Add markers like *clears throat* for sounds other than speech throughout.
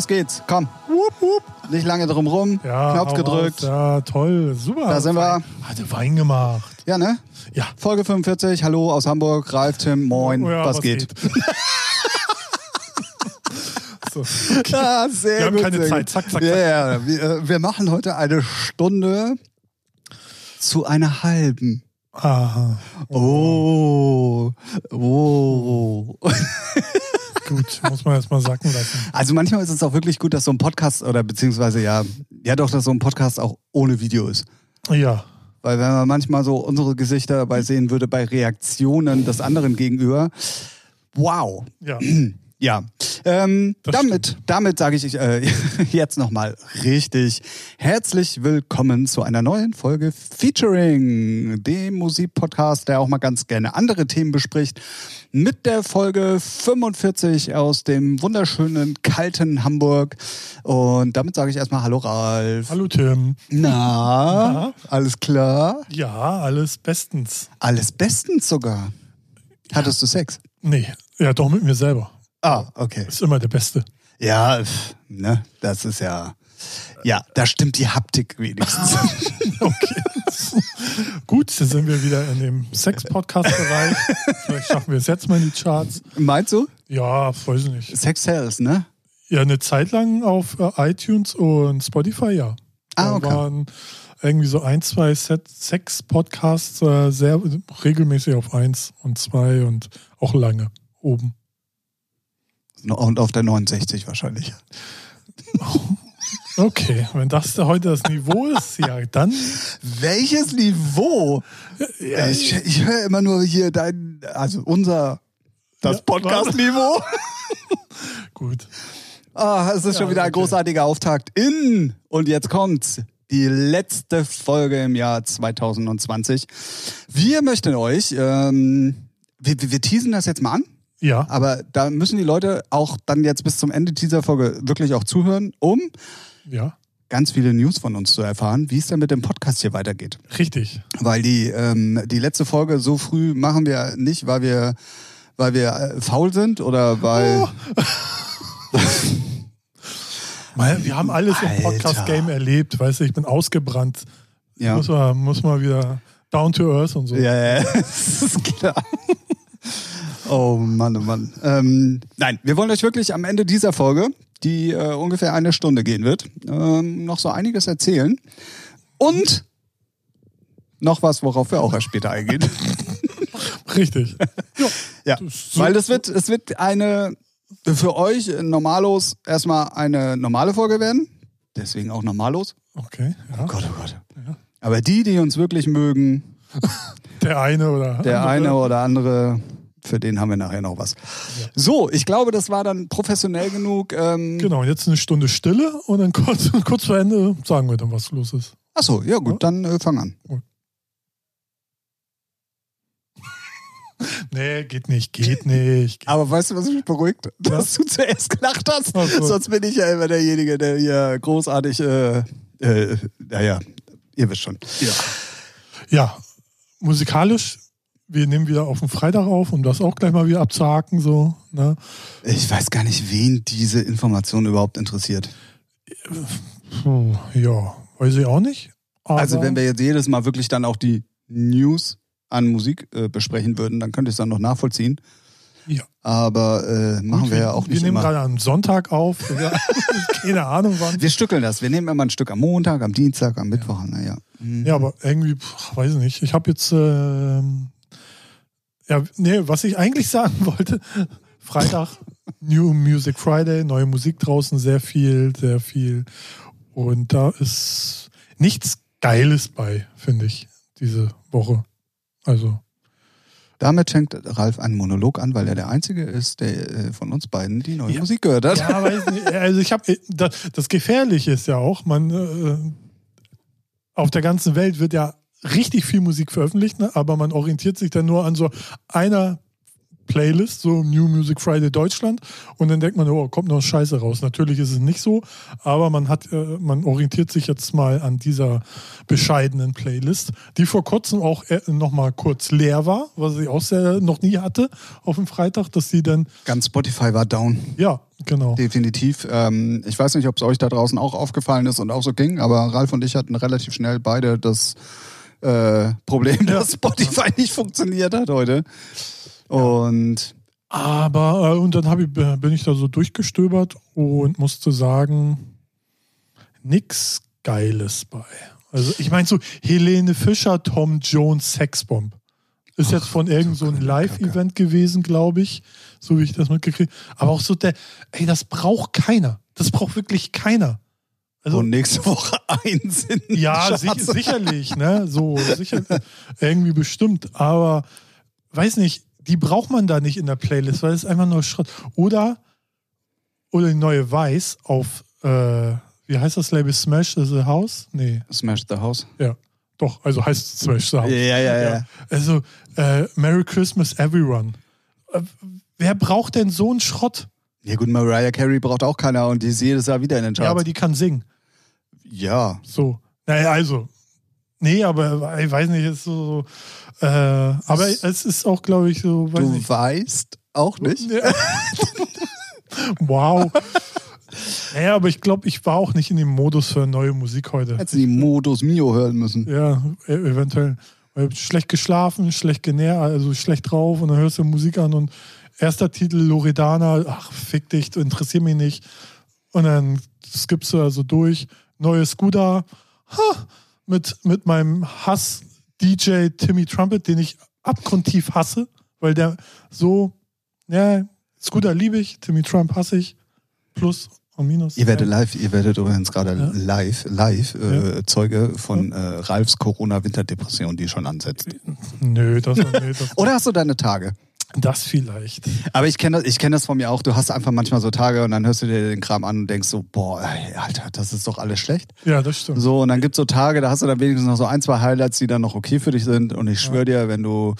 los geht's. Komm. Wupp, wupp. Nicht lange drum rum. Ja, Knopf gedrückt. Ja, toll. Super. Da sind wir. Hatte Wein gemacht. Ja, ne? Ja. Folge 45. Hallo aus Hamburg. Ralf, Tim, moin. Oh ja, was, geht? *laughs* so. Ja, sehr Wir haben gut, keine Zeit. Zack, zack, zack. Wir, äh, wir machen heute eine Stunde zu einer halben. Aha. Oh. Oh. *laughs* Gut, muss man erst mal sacken lassen. Also manchmal ist es auch wirklich gut, dass so ein Podcast oder beziehungsweise ja, ja doch, dass so ein Podcast auch ohne Video ist. Ja. Weil wenn man manchmal so unsere Gesichter dabei sehen würde bei Reaktionen des anderen gegenüber, wow. Ja. *clears throat* Ja, ähm, damit, damit sage ich äh, *laughs* jetzt nochmal richtig herzlich willkommen zu einer neuen Folge Featuring, dem Musikpodcast, der auch mal ganz gerne andere Themen bespricht, mit der Folge 45 aus dem wunderschönen, kalten Hamburg. Und damit sage ich erstmal Hallo Ralf. Hallo Tim. Na, Na? alles klar? Ja, alles bestens. Alles bestens sogar. Hattest du Sex? Nee, ja, doch mit mir selber. Ah, okay. Ist immer der Beste. Ja, ne, das ist ja. Ja, da stimmt die Haptik wenigstens. *laughs* Okay. Gut, dann sind wir wieder in dem Sex-Podcast-Bereich. Vielleicht schaffen wir es jetzt mal in die Charts. Meinst du? Ja, weiß ich nicht. Sex Sales, ne? Ja, eine Zeit lang auf äh, iTunes und Spotify, ja. Ah, Da okay. waren irgendwie so ein, zwei Sex-Podcasts äh, sehr regelmäßig auf eins und zwei und auch lange oben. Und auf der 69 wahrscheinlich. *laughs* Okay, wenn das da heute das Niveau ist, ja, dann. Welches Niveau? Ja, Ich, ich höre immer nur hier dein, also unser, das Ja, Podcast-Niveau. *laughs* gut. Ah, es ist schon Ja, wieder ein okay. großartiger Auftakt in, und jetzt kommt's, die letzte Folge im Jahr 2020. Wir möchten euch, ähm, wir, wir wir teasen das jetzt mal an. Ja, Aber da müssen die Leute auch dann jetzt bis zum Ende dieser Folge wirklich auch zuhören, um ja, ganz viele News von uns zu erfahren, wie es denn mit dem Podcast hier weitergeht. richtig. Weil die, ähm, die letzte Folge so früh machen wir nicht, weil wir, weil wir äh, faul sind oder weil. *laughs* Weil wir haben alles im Alter. Podcast-Game erlebt, weißt du, ich bin ausgebrannt. Ja. Muss, mal, muss mal wieder down to earth und so. Ja, ja, *laughs* das ist klar. Oh Mann, oh Mann. Ähm, nein, wir wollen euch wirklich am Ende dieser Folge, die äh, ungefähr eine Stunde gehen wird, ähm, noch so einiges erzählen. Und noch was, worauf wir auch erst später eingehen. *laughs* Richtig. ja, so- weil das wird, es wird eine, für euch normalos erstmal eine normale Folge werden. Deswegen auch normalos. Okay, ja. Gott, oh Gott. Ja. Aber die, die uns wirklich mögen, *laughs* Der eine oder Der andere. eine oder andere, für den haben wir nachher noch was. So, ich glaube, das war dann professionell genug. Ähm, Genau, jetzt eine Stunde Stille und dann *laughs* kurz, kurz vor Ende sagen wir dann, was los ist. Achso, ja gut, dann äh, fang an. *laughs* Nee, geht nicht, geht nicht. Aber weißt du, was mich beruhigt? Dass du zuerst gelacht hast. So. Sonst bin ich ja immer derjenige, der hier großartig, äh, äh, naja, ihr wisst schon. Ja. Ja, musikalisch, wir nehmen wieder auf den Freitag auf, um das auch gleich mal wieder abzuhaken. So, ne? Ich weiß gar nicht, wen diese Information überhaupt interessiert. Puh, ja, weiß ich auch nicht. Also wenn wir jetzt jedes Mal wirklich dann auch die News an Musik äh, besprechen würden, dann könnte ich es dann noch nachvollziehen. Ja. Aber äh, machen Gut, wir ja auch Wir nicht nehmen immer. gerade am Sonntag auf. *laughs* Ja, keine Ahnung wann. Wir stückeln das. Wir nehmen immer ein Stück am Montag, am Dienstag, am Mittwoch. Naja. Mhm. Ja, aber irgendwie, pff, weiß ich nicht. Ich habe jetzt, ähm, ja, nee, was ich eigentlich sagen *laughs* wollte, Freitag, New Music Friday, neue Musik draußen, sehr viel, sehr viel. Und da ist nichts Geiles bei, finde ich, diese Woche. Also, Damit fängt Ralf einen Monolog an, weil er der Einzige ist, der äh, von uns beiden die neue Ja. Musik gehört hat. ja, weiß nicht. Also ich habe, das, das Gefährliche ist ja auch, man, äh, auf der ganzen Welt wird ja richtig viel Musik veröffentlicht, ne? aber man orientiert sich dann nur an so einer Playlist, so New Music Friday Deutschland. Und dann denkt man, oh, kommt noch Scheiße raus. Natürlich ist es nicht so, aber man hat, äh, man orientiert sich jetzt mal an dieser bescheidenen Playlist, die vor kurzem auch äh, nochmal kurz leer war, was ich auch sehr, noch nie hatte auf dem Freitag, dass sie dann. Ganz Spotify war down. Ja, genau. Definitiv. Ähm, ich weiß nicht, ob es euch da draußen auch aufgefallen ist und auch so ging, aber Ralf und ich hatten relativ schnell beide das äh, Problem, *laughs* dass Spotify nicht funktioniert hat heute. Und Aber, äh, und dann ich, bin ich da so durchgestöbert und musste sagen, nix Geiles bei. Also, ich meine, so Helene Fischer, Tom Jones, Sexbomb. Ist jetzt von irgend so ein Live-Event gewesen, glaube ich, so wie ich das mitgekriegt Aber auch so der, ey, das braucht keiner. Das braucht wirklich keiner. Also, und nächste Woche *laughs* eins in ja, sich, sicherlich, ne? So, sicher, irgendwie bestimmt. Aber weiß nicht, die braucht man da nicht in der Playlist, weil es einfach nur Schrott. Oder, oder die neue Weiß auf, äh, wie heißt das Label? Smash the House? Nee, Smash the House. ja. Doch, also heißt es Smash the House. Ja, ja, ja. Also, äh, Merry Christmas Everyone. Äh, wer braucht denn so einen Schrott? Ja gut, Mariah Carey braucht auch keiner und die ist jedes Jahr wieder in den Charts. Ja, aber die kann singen. ja. So. Naja, also. Nee, aber ich weiß nicht, ist so. äh, aber es ist auch, glaube ich, so. Weiß du nicht. weißt auch nicht. Ja. *laughs* wow. Naja, aber ich glaube, ich war auch nicht in dem Modus für neue Musik heute. Hättest du die Modus Mio hören müssen. Ja, e- eventuell. Schlecht geschlafen, schlecht genährt, also schlecht drauf und dann hörst du Musik an und erster Titel Loredana, ach, fick dich, du interessiert mich nicht. Und dann skippst du also durch. Neue Scooter, ha, mit, mit meinem Hass DJ Timmy Trumpet, den ich abgrundtief hasse, weil der so, ja, Scooter liebe ich, Timmy Trump hasse ich, Plus und Minus. Ihr werdet live, ihr werdet übrigens gerade Ja. live, live äh, Ja. Zeuge von äh, Ralfs Corona-Winterdepression, die schon ansetzt. Nö, das, nee, das, *laughs* Oder hast du deine Tage? Das vielleicht. Aber ich kenne das, ich kenn das von mir auch. Du hast einfach manchmal so Tage und dann hörst du dir den Kram an und denkst so, boah, ey, Alter, das ist doch alles schlecht. Ja, das stimmt. So, und dann gibt's so Tage, da hast du dann wenigstens noch so ein, zwei Highlights, die dann noch okay für dich sind. Und ich schwöre dir, wenn du,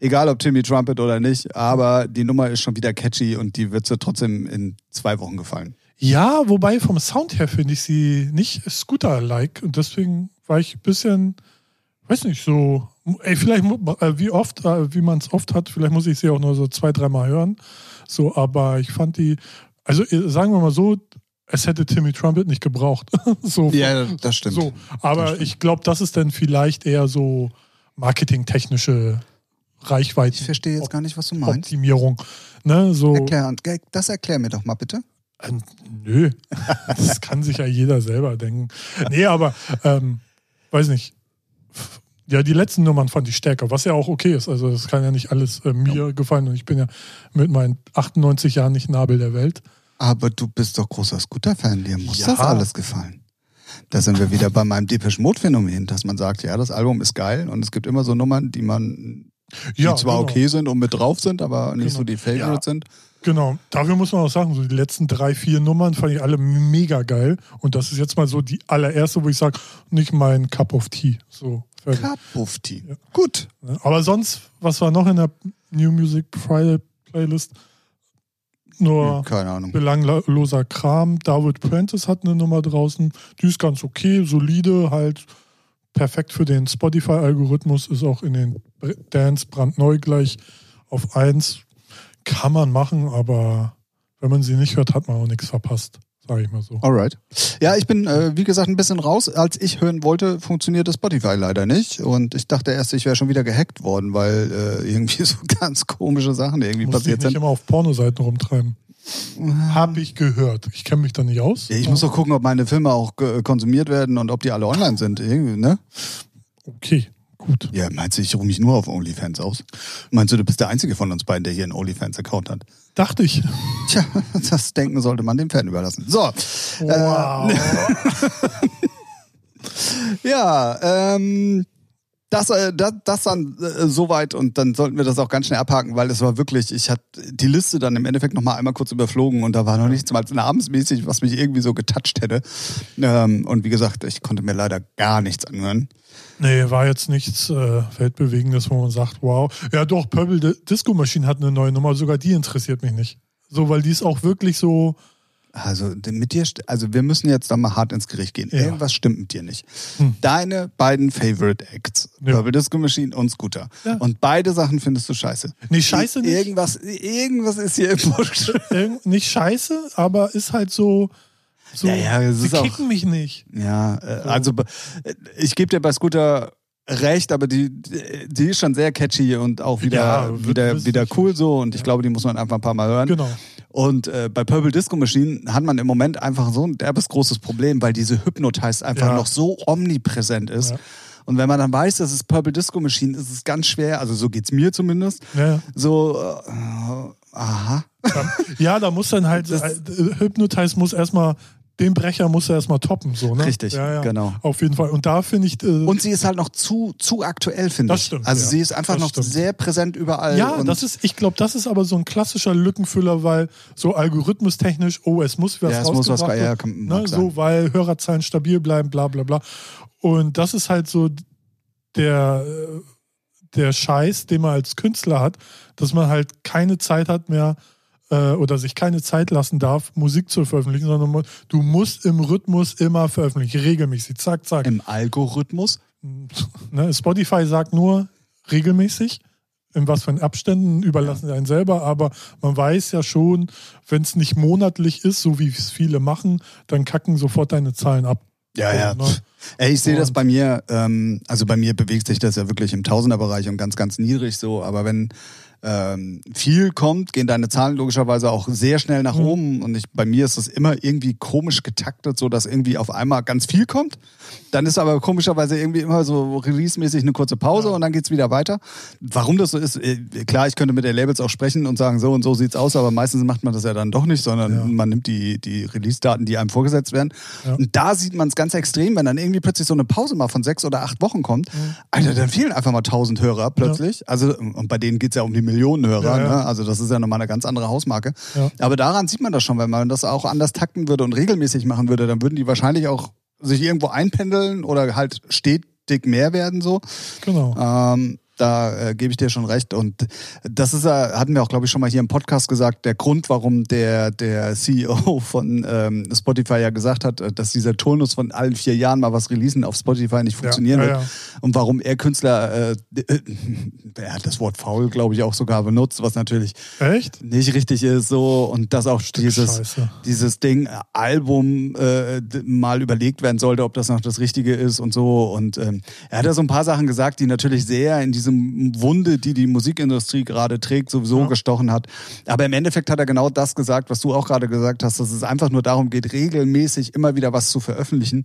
egal ob Timmy Trumpet oder nicht, aber die Nummer ist schon wieder catchy und die wird dir trotzdem in zwei Wochen gefallen. Ja, wobei vom Sound her finde ich sie nicht Scooter-like und deswegen war ich ein bisschen, weiß nicht, so, ey, vielleicht äh, wie oft, äh, wie man es oft hat, vielleicht muss ich sie auch nur so zwei, dreimal hören. So, aber ich fand die, also äh, sagen wir mal so, es hätte Timmy Trumpet nicht gebraucht. *laughs* so, Ja, das stimmt. so. Aber ich glaube, das ist dann vielleicht eher so marketingtechnische Reichweite. Ich verstehe jetzt gar nicht, was du meinst. Optimierung. Ne, so. Erklär, das erklär mir doch mal bitte. Äh, nö, das kann sich ja jeder selber denken. Nee, aber ähm, weiß nicht. Ja, die letzten Nummern fand ich stärker, was ja auch okay ist. Also das kann ja nicht alles äh, mir gefallen und ich bin ja mit meinen 98 Jahren nicht Nabel der Welt. Aber du bist doch großer Scooter-Fan, dir muss Ja. das alles gefallen. Da sind wir wieder bei meinem Depeche Mode-Phänomen, dass man sagt, ja, das Album ist geil und es gibt immer so Nummern, die man, die Ja, zwar genau. okay sind und mit drauf sind, aber nicht Genau. so die Favorites sind. Genau, dafür muss man auch sagen, so die letzten drei, vier Nummern fand ich alle mega geil. Und das ist jetzt mal so die allererste, wo ich sage, nicht mein Cup of Tea. So, Tea. Ja. Gut. Aber sonst, was war noch in der New Music Friday Playlist? Nur Keine Ahnung. belangloser Kram. David Prentice hat eine Nummer draußen. Die ist ganz okay, solide, halt perfekt für den Spotify-Algorithmus, ist auch in den Dance brandneu gleich auf 1. Kann man machen, aber wenn man sie nicht hört, hat man auch nichts verpasst, sage ich mal so. Alright. Ja, ich bin, äh, wie gesagt, ein bisschen raus. Als ich hören wollte, funktionierte Spotify leider nicht. Und ich dachte erst, ich wäre schon wieder gehackt worden, weil äh, irgendwie *laughs* so ganz komische Sachen irgendwie Muss ich passiert nicht sind. immer auf Pornoseiten rumtreiben. Hab ich gehört. Ich kenne mich da nicht aus. Ja, ich muss doch gucken, ob meine Filme auch äh, konsumiert werden und ob die alle online sind. Irgendwie, ne? Okay, gut. Ja, meinst du, ich ruhe mich nur auf OnlyFans aus? Meinst du, du bist der Einzige von uns beiden, der hier einen OnlyFans-Account hat? Dachte ich. Tja, *laughs* das Denken sollte man dem Fan überlassen. So, Wow. *laughs* ja, ähm, das, äh, das, das dann äh, soweit und dann sollten wir das auch ganz schnell abhaken, weil es war wirklich, ich hatte die Liste dann im Endeffekt nochmal einmal kurz überflogen und da war noch nichts mal namensmäßig, was mich irgendwie so getoucht hätte. Ähm, und wie gesagt, ich konnte mir leider gar nichts anhören. Nee, war jetzt nichts äh, Weltbewegendes, wo man sagt, wow. Ja, doch, Purple Di- Disco Machine hat eine neue Nummer, sogar die interessiert mich nicht. So, weil die ist auch wirklich so, Also mit dir, also wir müssen jetzt da mal hart ins Gericht gehen. Ja. Irgendwas stimmt mit dir nicht. Hm. Deine beiden Favorite Acts, Ja. Purple Disco Machine und Scooter. Ja. Und beide Sachen findest du scheiße. nee, scheiße nicht. Irgendwas, irgendwas ist hier im Busch. *laughs* Nicht scheiße, aber ist halt so, so Ja, ja, es sie ist auch- kicken mich nicht. Ja, äh, also äh, ich gebe dir bei Scooter recht, aber die, die ist schon sehr catchy und auch wieder, Ja, wieder, wieder cool so und ich glaube, die muss man einfach ein paar Mal hören. Genau. Und äh, bei Purple Disco Machine hat man im Moment einfach so ein derbes großes Problem, weil diese Hypnotize einfach Ja. noch so omnipräsent ist. Ja. Und wenn man dann weiß, das ist Purple Disco Machine, ist es ganz schwer, also so geht's mir zumindest, so, äh, aha. Ja, da muss dann halt, Das- äh, Hypnotize muss erstmal, den Brecher muss er erstmal toppen, so, ne? Richtig, ja, ja. genau. Auf jeden Fall. Und da finde ich, äh, Und sie ist halt noch zu, zu aktuell, finde Das ich. stimmt, also ja. sie ist einfach Das noch stimmt. sehr präsent überall. ja, und das ist, ich glaube, das ist aber so ein klassischer Lückenfüller, weil so algorithmustechnisch, oh, es muss was Ja, es muss was- rausgebracht ja, kann- ne, so, weil Hörerzahlen stabil bleiben, bla bla bla. Und das ist halt so der, äh, der Scheiß, den man als Künstler hat, dass man halt keine Zeit hat mehr äh, oder sich keine Zeit lassen darf, Musik zu veröffentlichen, sondern du musst im Rhythmus immer veröffentlichen, regelmäßig, zack, zack. im Algorithmus. *laughs* Ne, Spotify sagt nur regelmäßig, in was für Abständen überlassen sie einen selber, aber man weiß ja schon, wenn es nicht monatlich ist, so wie es viele machen, dann kacken sofort deine Zahlen ab. Ja, ja. Ne? Ey, ich sehe das bei mir, ähm, also bei mir bewegt sich das ja wirklich im Tausenderbereich und ganz, ganz niedrig so, aber wenn ähm, viel kommt, gehen deine Zahlen logischerweise auch sehr schnell nach Mhm. oben und ich, bei mir ist das immer irgendwie komisch getaktet, so dass irgendwie auf einmal ganz viel kommt. Dann ist aber komischerweise irgendwie immer so release-mäßig eine kurze Pause Ja. und dann geht's wieder weiter. Warum das so ist, äh, klar, ich könnte mit den Labels auch sprechen und sagen, so und so sieht's aus, aber meistens macht man das ja dann doch nicht, sondern Ja. man nimmt die, die Release-Daten, die einem vorgesetzt werden. Ja. Und da sieht man es ganz extrem, wenn dann irgendwie plötzlich so eine Pause mal von sechs oder acht Wochen kommt. Mhm. Alter, dann fehlen einfach mal tausend Hörer plötzlich. Also, und bei denen geht's ja um die Millionen Hörer. Ja, ja. Ne? Also, das ist ja nochmal eine ganz andere Hausmarke. Ja. Aber daran sieht man das schon, wenn man das auch anders takten würde und regelmäßig machen würde, dann würden die wahrscheinlich auch sich irgendwo einpendeln oder halt stetig mehr werden so. Genau. Ähm, da äh, gebe ich dir schon recht. Und das ist, äh, hatten wir auch, glaube ich, schon mal hier im Podcast gesagt, der Grund, warum der, der CEO von ähm, Spotify ja gesagt hat, äh, dass dieser Turnus von allen vier Jahren mal was releasen auf Spotify nicht funktionieren ja, wird. ja. Und warum er Künstler, äh, äh, er hat das Wort faul, glaube ich, auch sogar benutzt, was natürlich Echt? nicht richtig ist so und dass auch Stück dieses Scheiße. dieses Ding Album äh, mal überlegt werden sollte, ob das noch das Richtige ist und so und ähm, er hat ja so ein paar Sachen gesagt, die natürlich sehr in diesem Wunde, die die Musikindustrie gerade trägt, sowieso Ja. gestochen hat. Aber im Endeffekt hat er genau das gesagt, was du auch gerade gesagt hast, dass es einfach nur darum geht, regelmäßig immer wieder was zu veröffentlichen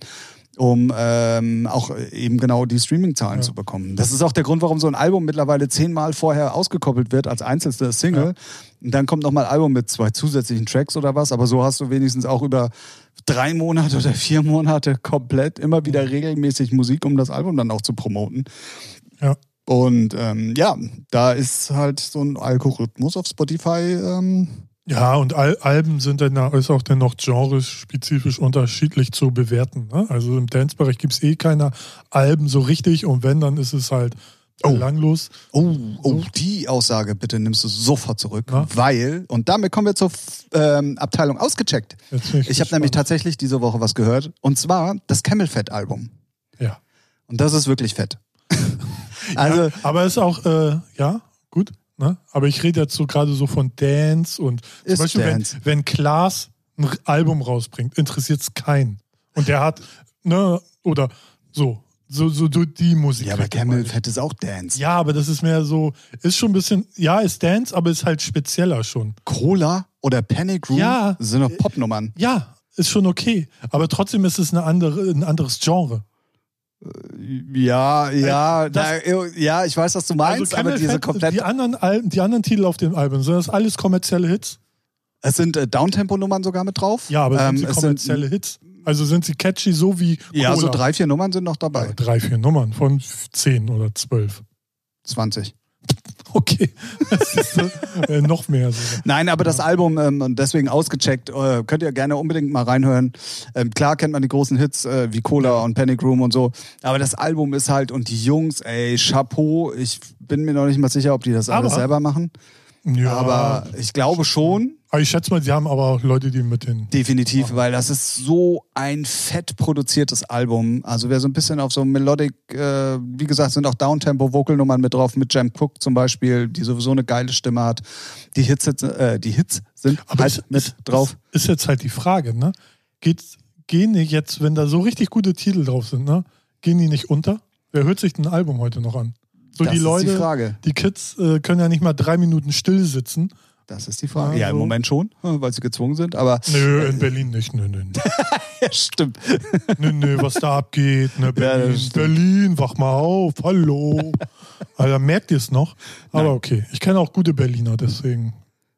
um ähm, auch eben genau die Streaming-Zahlen Ja. zu bekommen. Das ist auch der Grund, warum so ein Album mittlerweile zehnmal vorher ausgekoppelt wird als einzelste Single. Ja. Und dann kommt nochmal ein Album mit zwei zusätzlichen Tracks oder was. Aber so hast du wenigstens auch über drei Monate oder vier Monate komplett immer wieder regelmäßig Musik, um das Album dann auch zu promoten. Ja. Und ähm, ja, da ist halt so ein Algorithmus auf Spotify. Ähm, Ja, und Al Alben sind dann ist auch dann noch genrespezifisch unterschiedlich zu bewerten. Ne? Also im Dance-Bereich gibt es eh keine Alben so richtig und wenn, dann ist es halt Oh. belanglos. Oh, oh, die Aussage bitte nimmst du sofort zurück, Na? weil, und damit kommen wir zur ähm, Abteilung ausgecheckt. Ich habe nämlich tatsächlich diese Woche was gehört, und zwar das Camel Fat Album. Ja. Und das ist wirklich fett. Also, ja, aber ist auch, äh, ja, gut. Ne? Aber ich rede jetzt so gerade so von Dance und zum Beispiel, Dance. wenn, wenn Klaas ein Album rausbringt, interessiert es keinen. Und der hat, ne, oder so, so, so die Musik. ja, aber Richtung Camel. Fat ist auch Dance. Ja, aber das ist mehr so, ist schon ein bisschen, ja, ist Dance, aber ist halt spezieller schon. Cola oder Panic Room Ja. sind doch Popnummern. Ja, ist schon okay. Aber trotzdem ist es eine andere, ein anderes Genre. Ja, ja, Äh, das- na, ja, ich weiß, was du meinst, aber Camel diese komplett. die anderen Alben, die anderen Titel auf dem Album, sind das alles kommerzielle Hits? es sind äh, Downtempo-Nummern sogar mit drauf. Ja, aber Ähm, sind sie kommerzielle Hits? Also sind sie catchy so wie Cola? Ja, so drei, vier Nummern sind noch Ja, dabei. drei, vier Nummern von zehn oder zwölf. 20. Okay. Das ist, äh, noch mehr sogar. Nein, aber das Album, ähm, und deswegen ausgecheckt, äh, könnt ihr gerne unbedingt mal reinhören. Ähm, klar kennt man die großen Hits äh, wie Cola und Panic Room und so, aber das Album ist halt, und die Jungs, ey, Chapeau, ich bin mir noch nicht mal sicher, ob die das alles Aber- selber machen, Ja, aber ich glaube schon, aber ich schätze mal, sie haben aber auch Leute, die mit den. definitiv, weil das ist so ein fett produziertes Album. Also wer so ein bisschen auf so Melodic, äh, wie gesagt, sind auch Downtempo-Vocal-Nummern mit drauf, mit Jam Cook zum Beispiel, die sowieso eine geile Stimme hat. Die Hits, äh, die Hits sind Aber halt ist, mit ist, drauf. Ist, jetzt halt die Frage, ne? Geht, gehen die jetzt, wenn da so richtig gute Titel drauf sind, ne? Gehen die nicht unter? Wer hört sich ein Album heute noch an? So das die ist Leute, die Frage. die Kids äh, können ja nicht mal drei Minuten still sitzen. Das ist die Frage. Ja, im Moment schon, äh, weil sie gezwungen sind, aber Nö, in Berlin nicht. Nö, nö, nö. *laughs* ja, stimmt. nö, nö was da abgeht. Ne, Ja, Berlin, das stimmt. Berlin, wach mal auf. Hallo. *laughs* Also merkt ihr es noch? Aber okay. Ich kenne auch gute Berliner, deswegen.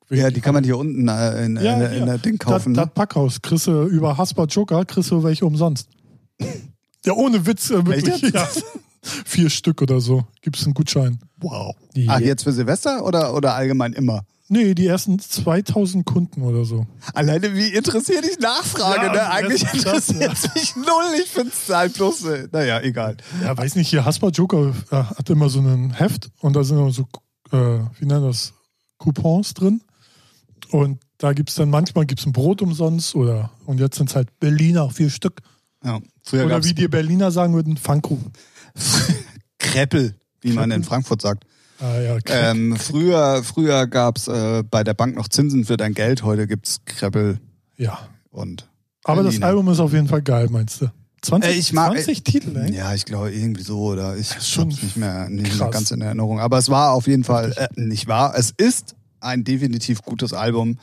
Ja, die kann man hier unten äh, in, Ja, in, ja. in der Ding Das, kaufen. das ne? Packhaus, kriegst du über Hasper Joker, kriegst du welche umsonst. *laughs* Ja, ohne Witz, äh, wirklich. Ja. Vier Stück oder so. Gibt es einen Gutschein. Wow. Ja. Ach, jetzt für Silvester oder, oder allgemein immer? Nee, die ersten 2000 Kunden oder so. Alleine wie interessiert dich Nachfrage, Ja, ne? Eigentlich interessiert es mich null. Ich finde es halt bloß, äh, naja, egal. Ja, weiß nicht, hier Hasper Joker äh, hat immer so ein Heft und da sind immer so, äh, wie nennt das, Coupons drin. Und da gibt es dann manchmal gibt's ein Brot umsonst oder und jetzt sind es halt Berliner, vier Stück. Ja, früher Oder wie die Berliner sagen würden, Pfannkuchen. *laughs* Kreppel, wie man in Frankfurt sagt. Ah ja, Krepp. Ähm, früher früher gab es äh, bei der Bank noch Zinsen für dein Geld, heute gibt es Kreppel ja. und. Aber das Berliner. Album ist auf jeden Fall geil, meinst du? 20, Äh, ich mag- 20 Titel, ey? Ja, ich glaube irgendwie so oder ich schon hab's nicht mehr, nicht mehr ganz in Erinnerung. Aber es war auf jeden Fall äh, nicht wahr. Es ist ein definitiv gutes Album.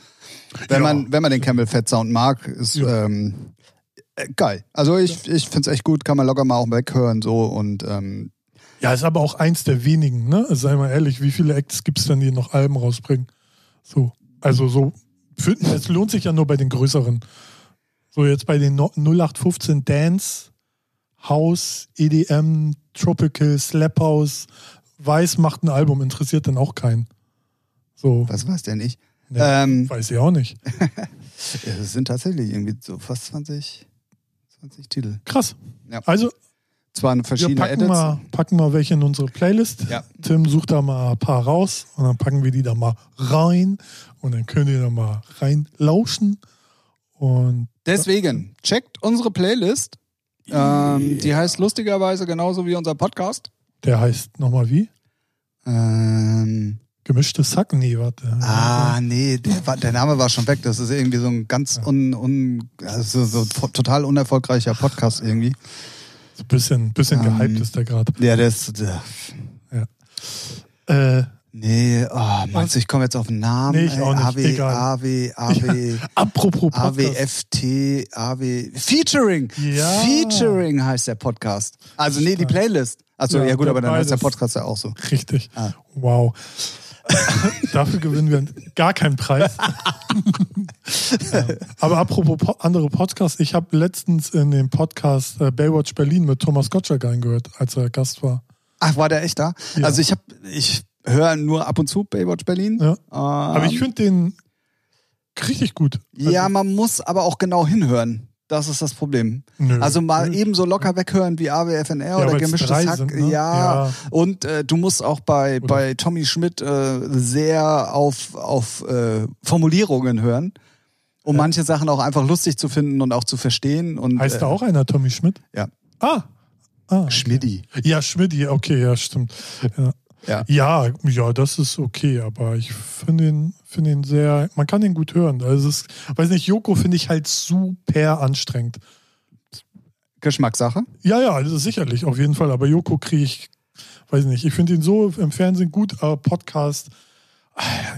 Wenn Ja. man wenn man den Camel Fat Sound mag, ist Ja. ähm, äh, geil. Also ich ich finde es echt gut, kann man locker mal auch weghören so und ähm, Ja, ist aber auch eins der wenigen, ne? Also sei mal ehrlich, wie viele Acts gibt es denn, die noch Alben rausbringen? So, also so, für, es lohnt sich ja nur bei den größeren. So, jetzt bei den no- 0815 Dance, House, EDM, Tropical, Slap House, Weiß macht ein Album, interessiert dann auch keinen. So, was weiß der nicht. ne, Ähm, weiß ich auch nicht. *laughs* es sind tatsächlich irgendwie so fast 20 20 Titel. Krass. Ja. Also, Zwar wir verschiedene packen Edits. mal, packen mal welche in unsere Playlist. Ja. Tim sucht da mal ein paar raus und dann packen wir die da mal rein und dann könnt ihr da mal reinlauschen. Und Deswegen checkt unsere Playlist. Ähm, die heißt lustigerweise genauso wie unser Podcast. der heißt nochmal wie? Ähm, Gemischtes Hack? Nee, warte. ah, nee, der, der Name war schon weg. Das ist irgendwie so ein ganz un, un, also so to- total unerfolgreicher Podcast irgendwie. So ein bisschen, bisschen Ähm, gehypt ist der gerade. Ja, der ist. Der, Äh, nee, oh, meinst du, ich komme jetzt auf den Namen? Nee, ich auch nicht. AW, Egal. AW, AW, *laughs* apropos Podcast. AWFT, AW. Featuring! Ja. Featuring heißt der Podcast. Also, nee, die Playlist. Achso, Ja, ja, gut, aber dann heißt der. Podcast ja auch so. Richtig. Ah. Wow. *laughs* Dafür gewinnen wir gar keinen Preis. *laughs* Aber apropos po andere Podcasts, ich habe letztens in dem Podcast äh, Baywatch Berlin mit Thomas Gottschalk eingehört, als er Gast war. Ach, war der echt da? Ja. Also ich habe, ich höre nur ab und zu Baywatch Berlin. Ja. Ähm, Aber ich finde den richtig gut. ja, man muss aber auch genau hinhören. Das ist das Problem. Nö. Also mal Nö. ebenso locker weghören wie AWFNR oder weil's gemischtes Hack. sind, ne? ja. Ja. Und äh, du musst auch bei, Oder- bei Tommy Schmidt äh, sehr auf, auf äh, Formulierungen hören, um Ja. manche Sachen auch einfach lustig zu finden und auch zu verstehen. Und, Heißt äh, da auch einer Tommy Schmidt? Ja. Ah. ah okay. Schmidti. Ja, Schmidti, okay, ja, stimmt. Ja. Ja. Ja, ja, das ist okay, aber ich finde ihn, finde ihn sehr, man kann ihn gut hören. Also es ist, weiß nicht, Joko finde ich halt super anstrengend. Geschmackssache. Ja, ja, das ist sicherlich, auf jeden Fall, aber Joko kriege ich, weiß nicht, ich finde ihn so im Fernsehen gut, aber Podcast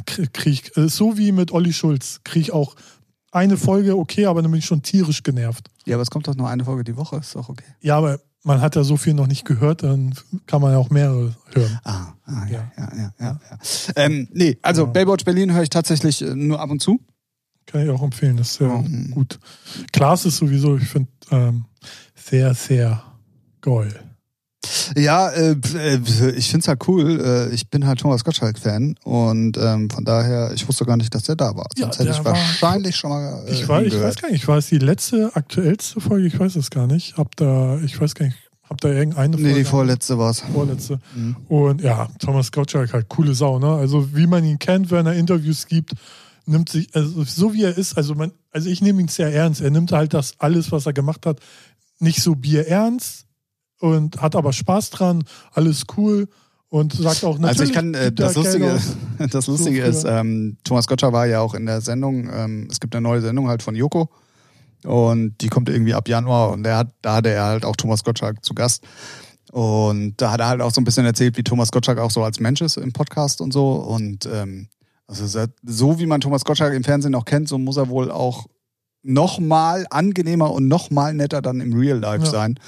kriege krieg ich, äh, so wie mit Olli Schulz, kriege ich auch eine Folge okay, aber dann bin ich schon tierisch genervt. Ja, aber es kommt doch nur eine Folge die Woche, ist doch okay. Ja, aber man hat ja so viel noch nicht gehört, dann kann man ja auch mehrere hören. Ah, ah ja, Ja. ja, ja, ja. ja. Ähm, nee, also Ja. Baywatch Berlin höre ich tatsächlich äh, nur ab und zu. Kann ich auch empfehlen, das ist sehr Mhm. gut. Klaas ist sowieso, ich finde, ähm, sehr, sehr geil. Ja, äh, äh, ich find's halt cool. Äh, ich bin halt Thomas Gottschalk-Fan und ähm, von daher, ich wusste gar nicht, dass der da war. Ja, Sonst hätte der ich war- wahrscheinlich schon mal. Äh, Ich, war, ich weiß gar nicht, ich weiß die letzte, aktuellste Folge, ich weiß es gar nicht. Hab da, ich weiß gar nicht, hab da irgendeine Nee, die vorletzte war's. vorletzte. Mhm. Und ja, Thomas Gottschalk halt coole Sau, ne? Also wie man ihn kennt, wenn er Interviews gibt, nimmt sich, also so wie er ist, also man, also ich nehme ihn sehr ernst. Er nimmt halt das alles, was er gemacht hat, nicht so bierernst und hat aber Spaß dran, alles cool und sagt auch natürlich. Also ich kann, äh, das Lustige, *laughs* das Lustige So ist, ähm, Thomas Gottschalk war ja auch in der Sendung, ähm, es gibt eine neue Sendung halt von Joko und die kommt irgendwie ab Januar und der hat, da hatte er halt auch Thomas Gottschalk zu Gast. Und da hat er halt auch so ein bisschen erzählt, wie Thomas Gottschalk auch so als Mensch ist im Podcast und so. Und ähm, also so wie man Thomas Gottschalk im Fernsehen auch kennt, so muss er wohl auch noch mal angenehmer und noch mal netter dann im Real Life Ja. sein.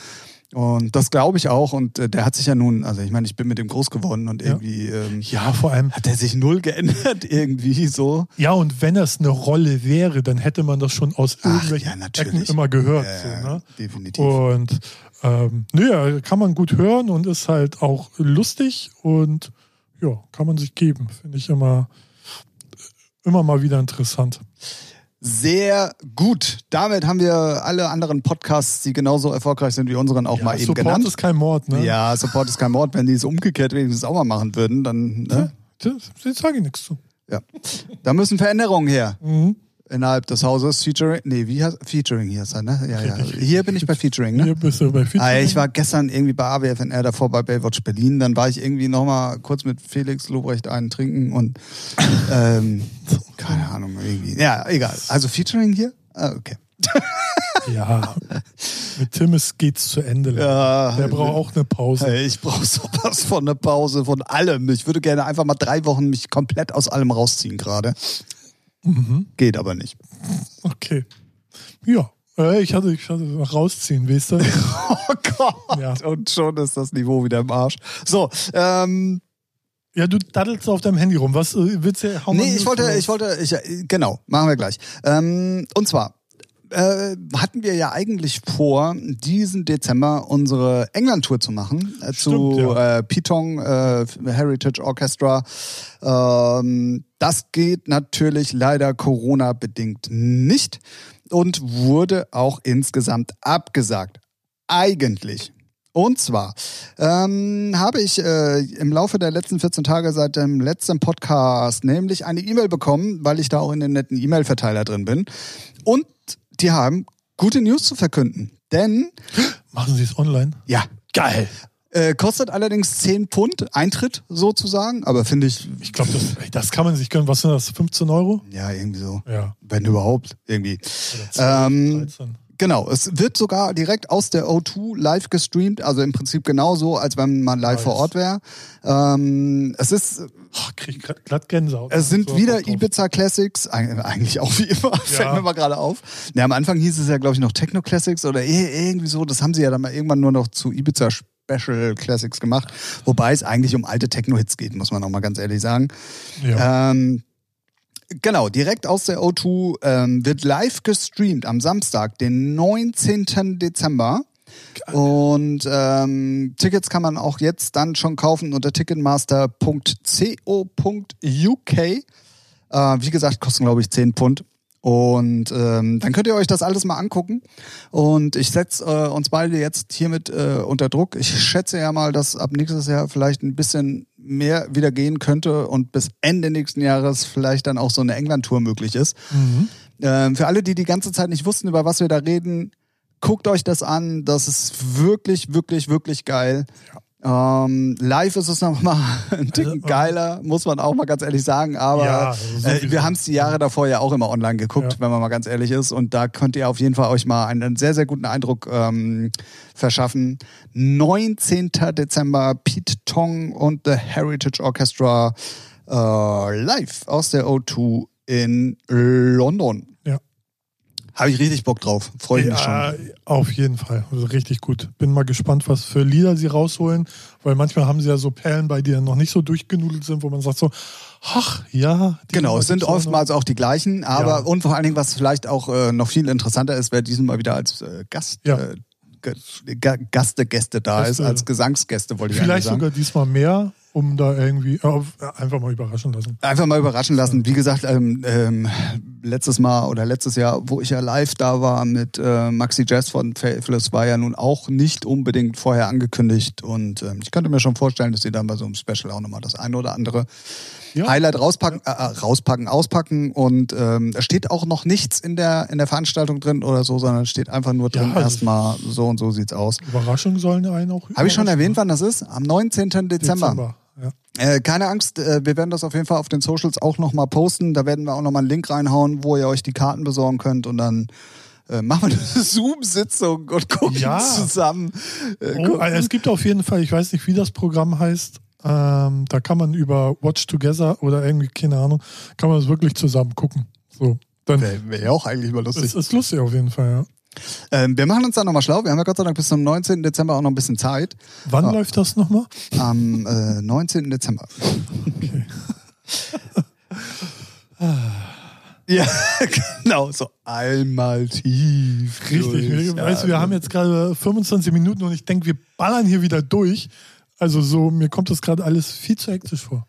Und das glaube ich auch. Und äh, der hat sich ja nun, also ich meine, ich bin mit dem groß geworden und irgendwie ähm, Ja, vor allem, hat er sich null geändert *laughs* irgendwie so. ja, und wenn das eine Rolle wäre, dann hätte man das schon aus Ach, irgendwelchen ja. Ecken immer gehört. Ja, so, ne? Definitiv. Und ähm, naja, kann man gut hören und ist halt auch lustig und ja, kann man sich geben. Finde ich immer, immer mal wieder interessant. Sehr gut. Damit haben wir alle anderen Podcasts, die genauso erfolgreich sind wie unseren, auch ja, mal eben Support genannt. ist kein Mord, ne? Ja, Support ist kein Mord. Wenn die es umgekehrt wenigstens auch mal machen würden, dann ne? Das sage ich nichts zu. ja. Da müssen Veränderungen her Mhm. Innerhalb des Hauses. Featuring, nee, wie heißt Featuring hier ist er, ne? Ja, ja. Hier bin ich bei Featuring, ne? Hier bist du bei Featuring. Ah, ich war gestern irgendwie bei AWFNR, davor bei Baywatch Berlin. Dann war ich irgendwie nochmal kurz mit Felix Lobrecht einen trinken und ähm, keine Ahnung, irgendwie. Ja, egal. Also Featuring hier? Ah, okay. *laughs* Ja, mit Timmis geht's zu Ende. Ja, Der braucht auch eine Pause. Hey, ich brauche sowas von einer Pause, von allem. Ich würde gerne einfach mal drei Wochen mich komplett aus allem rausziehen gerade. Mhm. Geht aber nicht. Okay. Ja, äh, ich hatte, ich hatte noch rausziehen, weißt du? *laughs* Oh Gott. Ja. Und schon ist das Niveau wieder im Arsch. So, ähm, Ja, du daddelst auf deinem Handy rum. Was äh, willst du? hau Nee, ich wollte, ich wollte, ich, äh, genau, machen wir gleich. Ähm, und zwar äh, hatten wir ja eigentlich vor, diesen Dezember unsere England-Tour zu machen. Äh, zu Stimmt, äh, Pitong äh, Heritage Orchestra. Ähm, das geht natürlich leider Corona-bedingt nicht und wurde auch insgesamt abgesagt. Eigentlich. Und zwar ähm, habe ich äh, im Laufe der letzten 14 Tage seit dem letzten Podcast nämlich eine E-Mail bekommen, weil ich da auch in den netten E-Mail-Verteiler drin bin. Und die haben gute News zu verkünden. Denn, *gasps* Machen Sie es online? ja, Geil. äh, kostet allerdings 10 Pfund Eintritt sozusagen, aber finde ich, Ich glaube, das, das kann man sich gönnen. Was sind das? 15 Euro? ja, irgendwie so, Ja. wenn überhaupt, irgendwie. Oder 12, Ähm, 13. Genau, es wird sogar direkt aus der O2 live gestreamt, also im Prinzip genauso, als wenn man live Nice. vor Ort wäre. Ähm, es ist, Oh, krieg ich grad- glatt Gänsehaut. es sind So, wieder. Ibiza Classics, eig- eigentlich auch wie immer, fällt mir mal gerade auf. Ja, am Anfang hieß es ja, glaube ich, noch Techno Classics oder eh- irgendwie so, das haben sie ja dann mal irgendwann nur noch zu Ibiza Special Classics gemacht, wobei es eigentlich um alte Techno-Hits geht, muss man auch mal ganz ehrlich sagen. Ja. Ähm, genau, direkt aus der O2 ähm, wird live gestreamt am Samstag, den 19. Dezember. Und ähm, Tickets kann man auch jetzt dann schon kaufen unter ticketmaster.co.uk. Äh, wie gesagt, kosten glaube ich 10 Pfund. Und ähm, dann könnt ihr euch das alles mal angucken. Und ich setze äh, uns beide jetzt hiermit äh, unter Druck. Ich schätze ja mal, dass ab nächstes Jahr vielleicht ein bisschen mehr wieder gehen könnte und bis Ende nächsten Jahres vielleicht dann auch so eine England-Tour möglich ist. Mhm. Ähm, für alle, die die ganze Zeit nicht wussten, über was wir da reden, guckt euch das an. Das ist wirklich, wirklich, wirklich geil. Ähm, live ist es nochmal *laughs* ein Ticken Also, geiler, muss man auch mal ganz ehrlich sagen. Aber Ja, äh, wir haben es die Jahre davor ja auch immer online geguckt, Ja. wenn man mal ganz ehrlich ist. Und da könnt ihr auf jeden Fall euch mal einen sehr, sehr guten Eindruck ähm, verschaffen. 19. Dezember, Pete Tong und The Heritage Orchestra äh, live aus der O2 in London. Ja. Habe ich richtig Bock drauf. Freue ich mich Ja, schon. auf jeden Fall. Also richtig gut. Bin mal gespannt, was für Lieder sie rausholen, weil manchmal haben sie ja so Perlen bei, die noch nicht so durchgenudelt sind, wo man sagt so, ach ja. die Genau, es sind oftmals auch die gleichen, aber Ja. und vor allen Dingen, was vielleicht auch äh, noch viel interessanter ist, wer diesmal wieder als äh, Gast, Ja. äh, Ge- Ga- Gaste, Gäste da Gäste. ist, als Gesangsgäste, wollte ich Vielleicht eigentlich sagen. sogar diesmal mehr, um da irgendwie äh, einfach mal überraschen lassen. Einfach mal überraschen lassen. Wie gesagt, ähm, ähm, letztes Mal oder letztes Jahr, wo ich ja live da war mit äh, Maxi Jazz von Faithless, war ja nun auch nicht unbedingt vorher angekündigt. Und ähm, ich könnte mir schon vorstellen, dass sie dann bei so einem Special auch nochmal das eine oder andere Ja. Highlight rauspacken, äh, äh, rauspacken, auspacken. Und ähm, es steht auch noch nichts in der, in der Veranstaltung drin oder so, sondern es steht einfach nur drin, Ja, erstmal so und so sieht's aus. Überraschungen sollen einen auch. Habe ich schon erwähnt, wann das ist? Am 19. Dezember. Ja. Äh, keine Angst, äh, wir werden das auf jeden Fall auf den Socials auch nochmal posten. Da werden wir auch nochmal einen Link reinhauen, wo ihr euch die Karten besorgen könnt und dann äh, machen wir eine *laughs* Zoom-Sitzung und gucken Ja. zusammen. Äh, Oh, gucken. also es gibt auf jeden Fall, ich weiß nicht, wie das Programm heißt. Ähm, da kann man über Watch Together oder irgendwie, keine Ahnung, kann man das wirklich zusammen gucken. So, dann Wäre wär ja auch eigentlich mal lustig. ist es lustig auf jeden Fall, ja. Ähm, wir machen uns da nochmal schlau. Wir haben ja Gott sei Dank bis zum 19. Dezember auch noch ein bisschen Zeit. Wann Ah. läuft das nochmal? Am äh, 19. Dezember. Okay. *laughs* Ja, genau. So einmal tief. Richtig. weißt du, wir haben jetzt gerade 25 Minuten und ich denke, wir ballern hier wieder durch. Also so, mir kommt das gerade alles viel zu hektisch vor.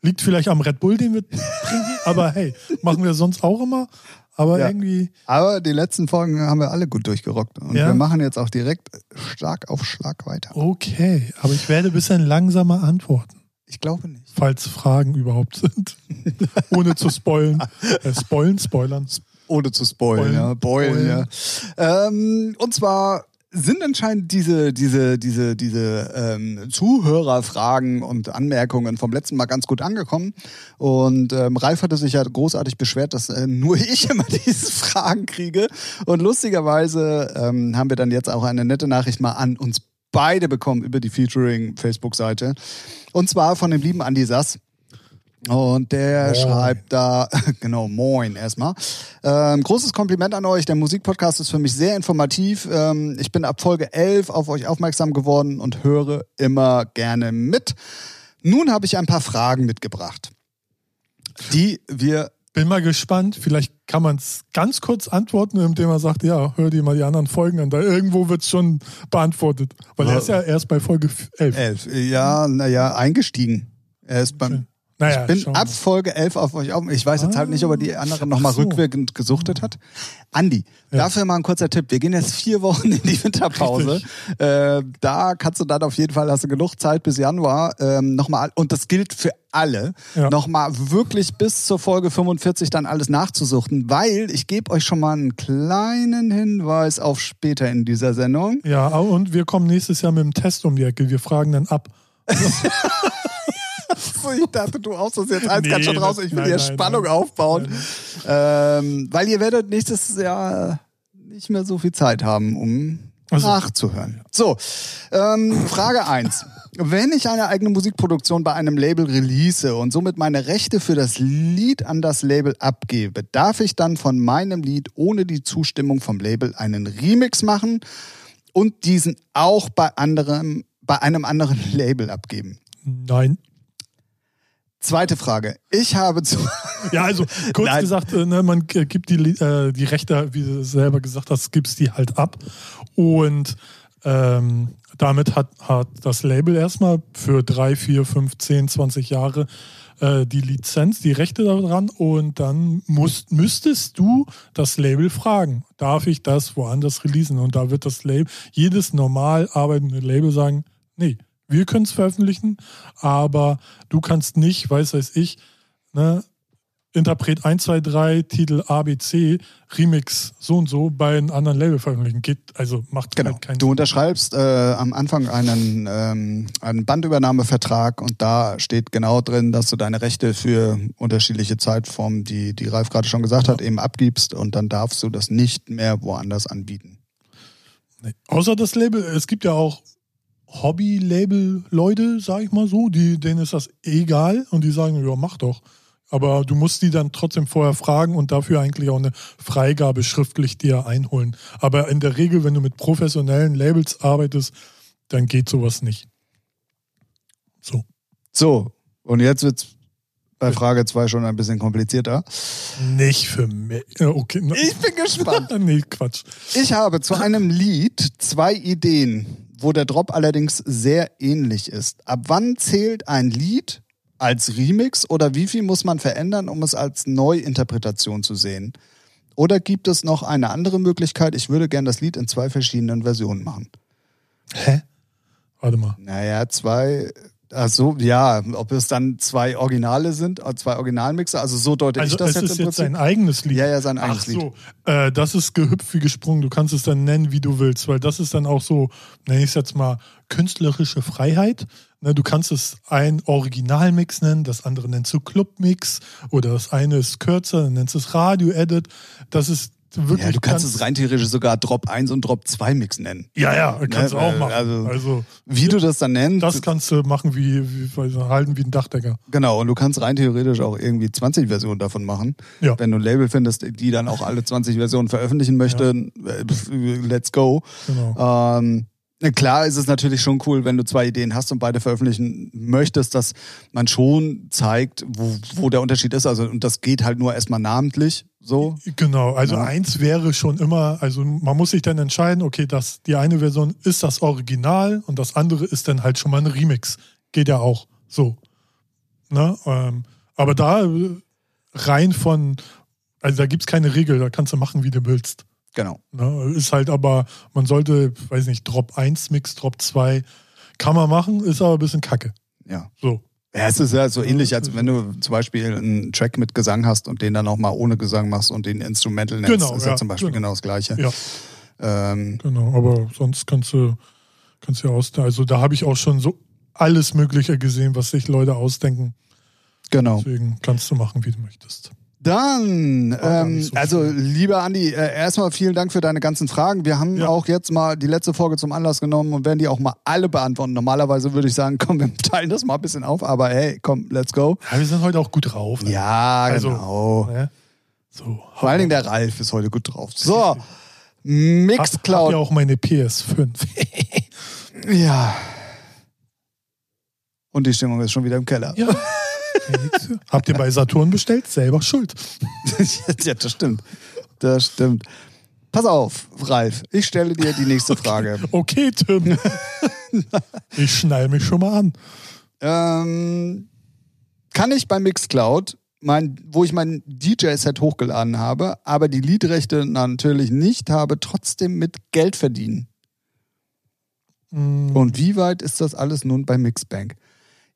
Liegt vielleicht am Red Bull, den wir trinken, aber hey, machen wir sonst auch immer. Aber Ja. irgendwie, Aber die letzten Folgen haben wir alle gut durchgerockt. Und Ja. wir machen jetzt auch direkt Schlag auf Schlag weiter. okay. Aber ich werde ein bisschen langsamer antworten. Ich glaube nicht. falls Fragen überhaupt sind. *laughs* Ohne zu spoilen. Äh, spoilen, spoilern. Ohne zu spoilen, Spoilen. ja. Beulen, ja. Ähm, und zwar sind anscheinend diese, diese, diese, diese ähm, Zuhörerfragen und Anmerkungen vom letzten Mal ganz gut angekommen. Und ähm, Ralf hatte sich ja großartig beschwert, dass äh, nur *laughs* ich immer diese Fragen kriege. Und lustigerweise ähm, haben wir dann jetzt auch eine nette Nachricht mal an uns beide bekommen über die Featuring-Facebook-Seite. Und zwar von dem lieben Andy Sass. Und der Moin. schreibt da, *laughs* genau, moin erstmal. Ähm, großes Kompliment an euch. Der Musikpodcast ist für mich sehr informativ. Ähm, ich bin ab Folge 11 auf euch aufmerksam geworden und höre immer gerne mit. Nun habe ich ein paar Fragen mitgebracht, die wir Bin mal gespannt. Vielleicht kann man es ganz kurz antworten, indem man sagt, ja, hör dir mal die anderen Folgen an. Da irgendwo wird es schon beantwortet. Weil er ist ja erst bei Folge 11. 11, ja, naja, eingestiegen. Er ist beim, Naja, ich bin schauen ab. Folge 11 auf euch auf. Ich weiß jetzt halt nicht, ob er die anderen nochmal so. rückwirkend gesuchtet hat. Andi, Ja. dafür mal ein kurzer Tipp. Wir gehen jetzt vier Wochen in die Winterpause. Äh, da kannst du dann auf jeden Fall, hast du genug Zeit bis Januar, ähm, nochmal, und das gilt für alle, Ja. nochmal wirklich bis zur Folge 45 dann alles nachzusuchten, weil ich gebe euch schon mal einen kleinen Hinweis auf später in dieser Sendung. Ja, und wir kommen nächstes Jahr mit dem Test um die Ecke. Wir fragen dann ab. *laughs* So, ich dachte, du haust das jetzt eins Nee, ganz schon raus. Ich will nein, hier nein, Spannung nein. aufbauen. Ähm, weil ihr werdet nächstes Jahr nicht mehr so viel Zeit haben, um Also- nachzuhören. So, ähm, Frage eins: Wenn ich eine eigene Musikproduktion bei einem Label release und somit meine Rechte für das Lied an das Label abgebe, darf ich dann von meinem Lied ohne die Zustimmung vom Label einen Remix machen und diesen auch bei anderem, bei einem anderen *laughs* Label abgeben? Nein. Zweite Frage. Ich habe zu. Ja, also *laughs* kurz Nein. gesagt, äh, ne, man gibt die, äh, die Rechte, wie du selber gesagt hast, gibst die halt ab. Und ähm, damit hat, hat das Label erstmal für drei, vier, fünf, zehn, 20 Jahre äh, die Lizenz, die Rechte daran und dann musst, müsstest du das Label fragen, darf ich das woanders releasen? Und da wird das Label, jedes normal arbeitende Label sagen, nee, wir können es veröffentlichen, aber du kannst nicht, weiß weiß ich, ne, Interpret 1, 2, 3, Titel ABC, Remix so und so bei einem anderen Label veröffentlichen. Geht, also macht Genau. halt keinen Du unterschreibst äh, am Anfang einen, ähm, einen Bandübernahmevertrag und da steht genau drin, dass du deine Rechte für unterschiedliche Zeitformen, die, die Ralf gerade schon gesagt hat, eben abgibst und dann darfst du das nicht mehr woanders anbieten. Nee. Außer das Label, es gibt ja auch Hobby-Label-Leute, sag ich mal so, die, denen ist das egal und die sagen, ja, mach doch. Aber du musst die dann trotzdem vorher fragen und dafür eigentlich auch eine Freigabe schriftlich dir einholen. Aber in der Regel, wenn du mit professionellen Labels arbeitest, dann geht sowas nicht. So. So, und jetzt wird's bei Frage 2 schon ein bisschen komplizierter. Nicht für mich. Äh, Okay. Ich bin gespannt. *laughs* nee, Quatsch. Ich habe zu einem Lied zwei Ideen, wo der Drop allerdings sehr ähnlich ist. Ab wann zählt ein Lied als Remix oder wie viel muss man verändern, um es als Neuinterpretation zu sehen? Oder gibt es noch eine andere Möglichkeit? Ich würde gern das Lied in zwei verschiedenen Versionen machen. Hä? Warte mal. Naja, zwei. Ach so, ja, ob es dann zwei Originale sind, äh, zwei Originalmixer, also so deute Also ich das es jetzt ist im jetzt Prinzip. sein eigenes Lied. Ja, ja, sein Ach eigenes Lied. so, äh, das ist gehüpft wie gesprungen. Du kannst es dann nennen, wie du willst, weil das ist dann auch so, nenne ich es jetzt mal, künstlerische Freiheit. Ne, du kannst es ein Originalmix nennen, das andere nennst du Clubmix oder das eine ist kürzer, dann nennst du es Radio-Edit. Das ist wirklich. Ja, du kannst es rein theoretisch sogar Drop 1 und Drop 2 Mix nennen. Ja, ja, kannst du Ne, auch äh, machen. also- Also, Wie du das dann nennst, das kannst du machen wie, wie halten wie ein Dachdecker. genau, und du kannst rein theoretisch auch irgendwie 20 Versionen davon machen. Ja. Wenn du ein Label findest, die dann auch alle 20 Versionen veröffentlichen möchte, äh, let's go. Genau. Ähm, klar ist es natürlich schon cool, wenn du zwei Ideen hast und beide veröffentlichen möchtest, dass man schon zeigt, wo, wo der Unterschied ist. Also, und das geht halt nur erstmal namentlich so. Genau, also Ja. eins wäre schon immer, also man muss sich dann entscheiden, okay, das, die eine Version ist das Original und das andere ist dann halt schon mal ein Remix. Geht ja auch so. Ne? Ähm, aber da äh, rein von, also da gibt es keine Regel, da kannst du machen, wie du willst. Genau. Ne? Ist halt aber, man sollte, weiß nicht, Drop 1 Mix, Drop 2 kann man machen, ist aber ein bisschen kacke. Ja. So. Ja, es ist ja so ähnlich, als wenn du zum Beispiel einen Track mit Gesang hast und den dann auch mal ohne Gesang machst und den Instrumental nennst. Genau, ist ja, ja, zum Beispiel genau. genau das Gleiche. Ja. Ähm, Genau, aber sonst kannst du, kannst du ja aus, also da habe ich auch schon so alles Mögliche gesehen, was sich Leute ausdenken. genau. Deswegen kannst du machen, wie du möchtest. Dann, ähm, also lieber Andi, äh, erstmal vielen Dank für deine ganzen Fragen. Wir haben Ja. auch jetzt mal die letzte Folge zum Anlass genommen und werden die auch mal alle beantworten. Normalerweise würde ich sagen, *laughs* komm, wir teilen das mal ein bisschen auf, aber hey, komm, let's go. Ja, wir sind heute auch gut drauf. ne? Ja, Also, genau. Ne? So. Vor allen Dingen der Ralf ist heute gut drauf. So, Hab, hab Mixcloud. ja auch meine PS5. *laughs* Ja. Und die Stimmung ist schon wieder im Keller. ja. *laughs* *laughs* Habt ihr bei Saturn bestellt? Selber schuld. *laughs* ja, das stimmt. Das stimmt. Pass auf, Ralf, ich stelle dir die nächste Frage. Okay, Tim. *laughs* ich schnall mich schon mal an. Ähm, kann ich bei Mixcloud, mein, wo ich mein DJ-Set hochgeladen habe, aber die Liedrechte natürlich nicht habe, trotzdem mit Geld verdienen? Mm, Und wie weit ist das alles nun bei Mixbank?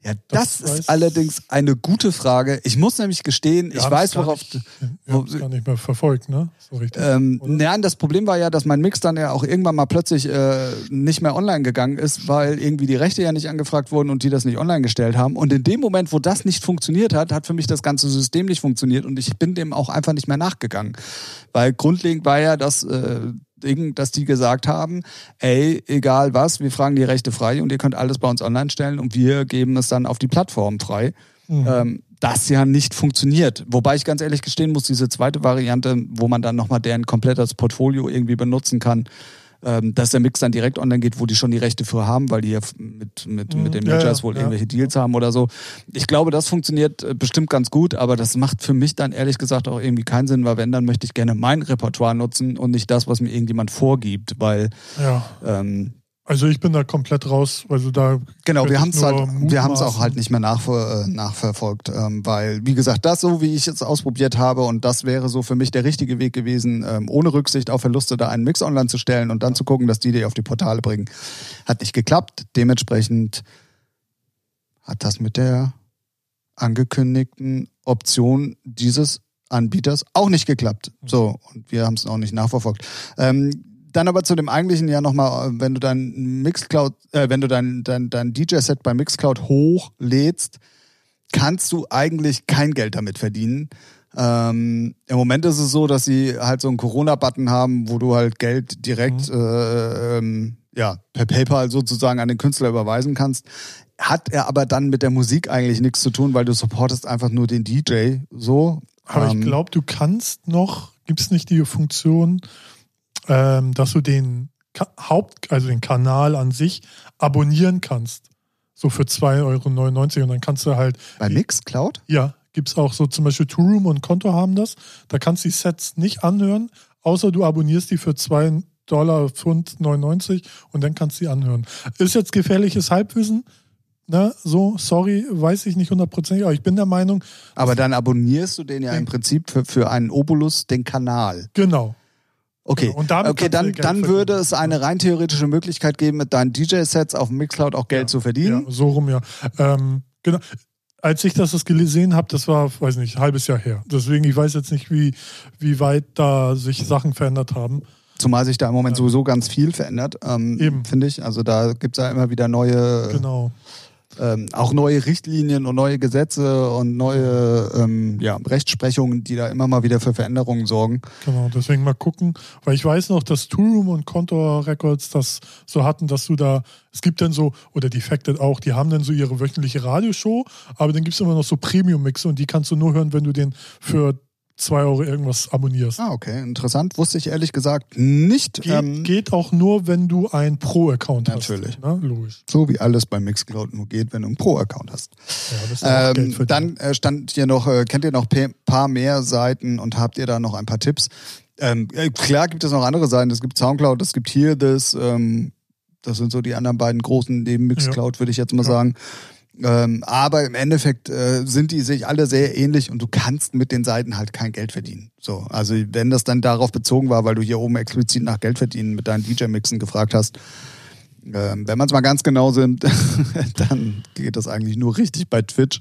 Ja, das, Das ist allerdings eine gute Frage. Ich muss nämlich gestehen, wir ich weiß, worauf. Nicht, wir es gar nicht mehr verfolgt, ne? So richtig. Ähm, ja, das Problem war ja, dass mein Mix dann ja auch irgendwann mal plötzlich äh, nicht mehr online gegangen ist, weil irgendwie die Rechte ja nicht angefragt wurden und die das nicht online gestellt haben. Und in dem Moment, wo das nicht funktioniert hat, hat für mich das ganze System nicht funktioniert und ich bin dem auch einfach nicht mehr nachgegangen. Weil grundlegend war ja das äh, Ding, dass die gesagt haben, ey, egal was, wir fragen die Rechte frei und ihr könnt alles bei uns online stellen und wir geben es dann auf die Plattform frei Mhm. ähm, das ja nicht funktioniert. Wobei ich ganz ehrlich gestehen muss, diese zweite Variante, wo man dann nochmal deren komplettes Portfolio irgendwie benutzen kann, ähm, dass der Mix dann direkt online geht, wo die schon die Rechte für haben, weil die ja mit, mit, Mhm. mit den Majors ja, wohl ja. irgendwelche Deals haben oder so. Ich glaube, das funktioniert äh, bestimmt ganz gut, aber das macht für mich dann ehrlich gesagt auch irgendwie keinen Sinn, weil wenn, dann möchte ich gerne mein Repertoire nutzen und nicht das, was mir irgendjemand vorgibt, weil ja. ähm, Also ich bin da komplett raus. Also da Genau, wir haben es halt, wir haben es auch halt nicht mehr nachver äh, nachverfolgt, ähm, weil wie gesagt, das so wie ich es ausprobiert habe und das wäre so für mich der richtige Weg gewesen, ähm, ohne Rücksicht auf Verluste da einen Mix online zu stellen und dann zu gucken, dass die die auf die Portale bringen, hat nicht geklappt. Dementsprechend hat das mit der angekündigten Option dieses Anbieters auch nicht geklappt. So und wir haben es auch nicht nachverfolgt. Ähm, dann aber zu dem eigentlichen ja nochmal, wenn du dein Mixcloud, äh, wenn du dein, dein, dein DJ-Set bei Mixcloud hochlädst, kannst du eigentlich kein Geld damit verdienen. Ähm, Im Moment ist es so, dass sie halt so einen Corona-Button haben, wo du halt Geld direkt äh, ähm, ja, per PayPal sozusagen an den Künstler überweisen kannst. Hat er aber dann mit der Musik eigentlich nichts zu tun, weil du supportest einfach nur den DJ so. Aber Ähm, ich glaube, du kannst noch, gibt es nicht die Funktion, ähm, dass du den Ka Haupt, also den Kanal an sich abonnieren kannst. So für 2,99 Euro und dann kannst du halt, Bei Mixcloud? ja, gibt es auch so zum Beispiel Two Room und Konto haben das. Da kannst du die Sets nicht anhören, außer du abonnierst die für 2 Dollar, Pfund 99 und dann kannst du die anhören. Ist jetzt gefährliches Halbwissen. Ne, so, sorry, weiß ich nicht hundertprozentig, aber ich bin der Meinung, Aber dann abonnierst du den ja im Prinzip für, für einen Obolus den Kanal. genau. Okay. Und damit okay dann, dann würde es eine rein theoretische Möglichkeit geben, mit deinen DJ-Sets auf dem Mixcloud auch Geld zu verdienen. Ja, so rum, ja. Ähm, genau. Als ich das, gesehen habe, das war, weiß nicht, ein halbes Jahr her. Deswegen, ich weiß jetzt nicht, wie, wie weit da sich Sachen verändert haben. Zumal sich da im Moment sowieso ganz viel verändert, ähm, finde ich. Also da gibt es ja immer wieder neue, Genau. Ähm, auch neue Richtlinien und neue Gesetze und neue ähm, ja, Rechtsprechungen, die da immer mal wieder für Veränderungen sorgen. Genau, deswegen mal gucken, weil ich weiß noch, dass Tourum und Contour Records das so hatten, dass du da, es gibt dann so, oder Defected auch, die haben dann so ihre wöchentliche Radioshow, aber dann gibt es immer noch so Premium-Mixe und die kannst du nur hören, wenn du den für 2 Euro irgendwas abonnierst. Ah, okay, interessant. Wusste ich ehrlich gesagt nicht. Geht, ähm, geht auch nur, wenn du einen Pro-Account hast. Natürlich. Ne? Logisch. so wie alles bei Mixcloud nur geht, wenn du einen Pro-Account hast. Ja, Ähm, dann äh, stand hier noch, äh, kennt ihr noch ein paar mehr Seiten und habt ihr da noch ein paar Tipps? Ähm, äh, klar gibt es noch andere Seiten. Es gibt Soundcloud, es gibt hier das. Ähm, das sind so die anderen beiden großen neben Mixcloud, würde ich jetzt mal Ja. sagen. Ähm, aber im Endeffekt äh, sind die sich alle sehr ähnlich und du kannst mit den Seiten halt kein Geld verdienen. So, also wenn das dann darauf bezogen war, weil du hier oben explizit nach Geld verdienen mit deinen DJ-Mixen gefragt hast, ähm, wenn man es mal ganz genau sind, *laughs* dann geht das eigentlich nur richtig bei Twitch.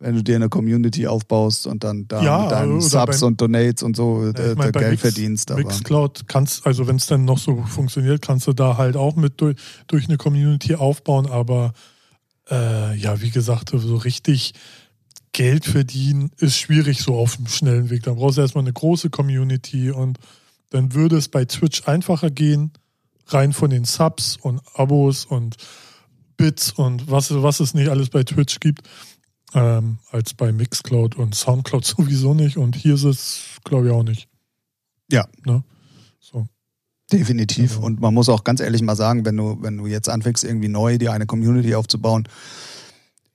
Wenn du dir eine Community aufbaust und dann da Ja, mit deinen Subs beim- und Donates und so Ja, äh, ich mein, bei Geld Mix- verdienst. Aber Mixcloud kannst, also wenn es dann noch so funktioniert, kannst du da halt auch mit durch, durch eine Community aufbauen, aber äh, ja, wie gesagt, so richtig Geld verdienen ist schwierig so auf dem schnellen Weg. Da brauchst du erstmal eine große Community und dann würde es bei Twitch einfacher gehen, rein von den Subs und Abos und Bits und was, was es nicht alles bei Twitch gibt, ähm, als bei Mixcloud und Soundcloud *laughs* sowieso nicht. Und hier ist es, glaube ich, auch nicht. Ja. Ne? Definitiv. Genau. Und man muss auch ganz ehrlich mal sagen, wenn du, wenn du jetzt anfängst, irgendwie neu dir eine Community aufzubauen,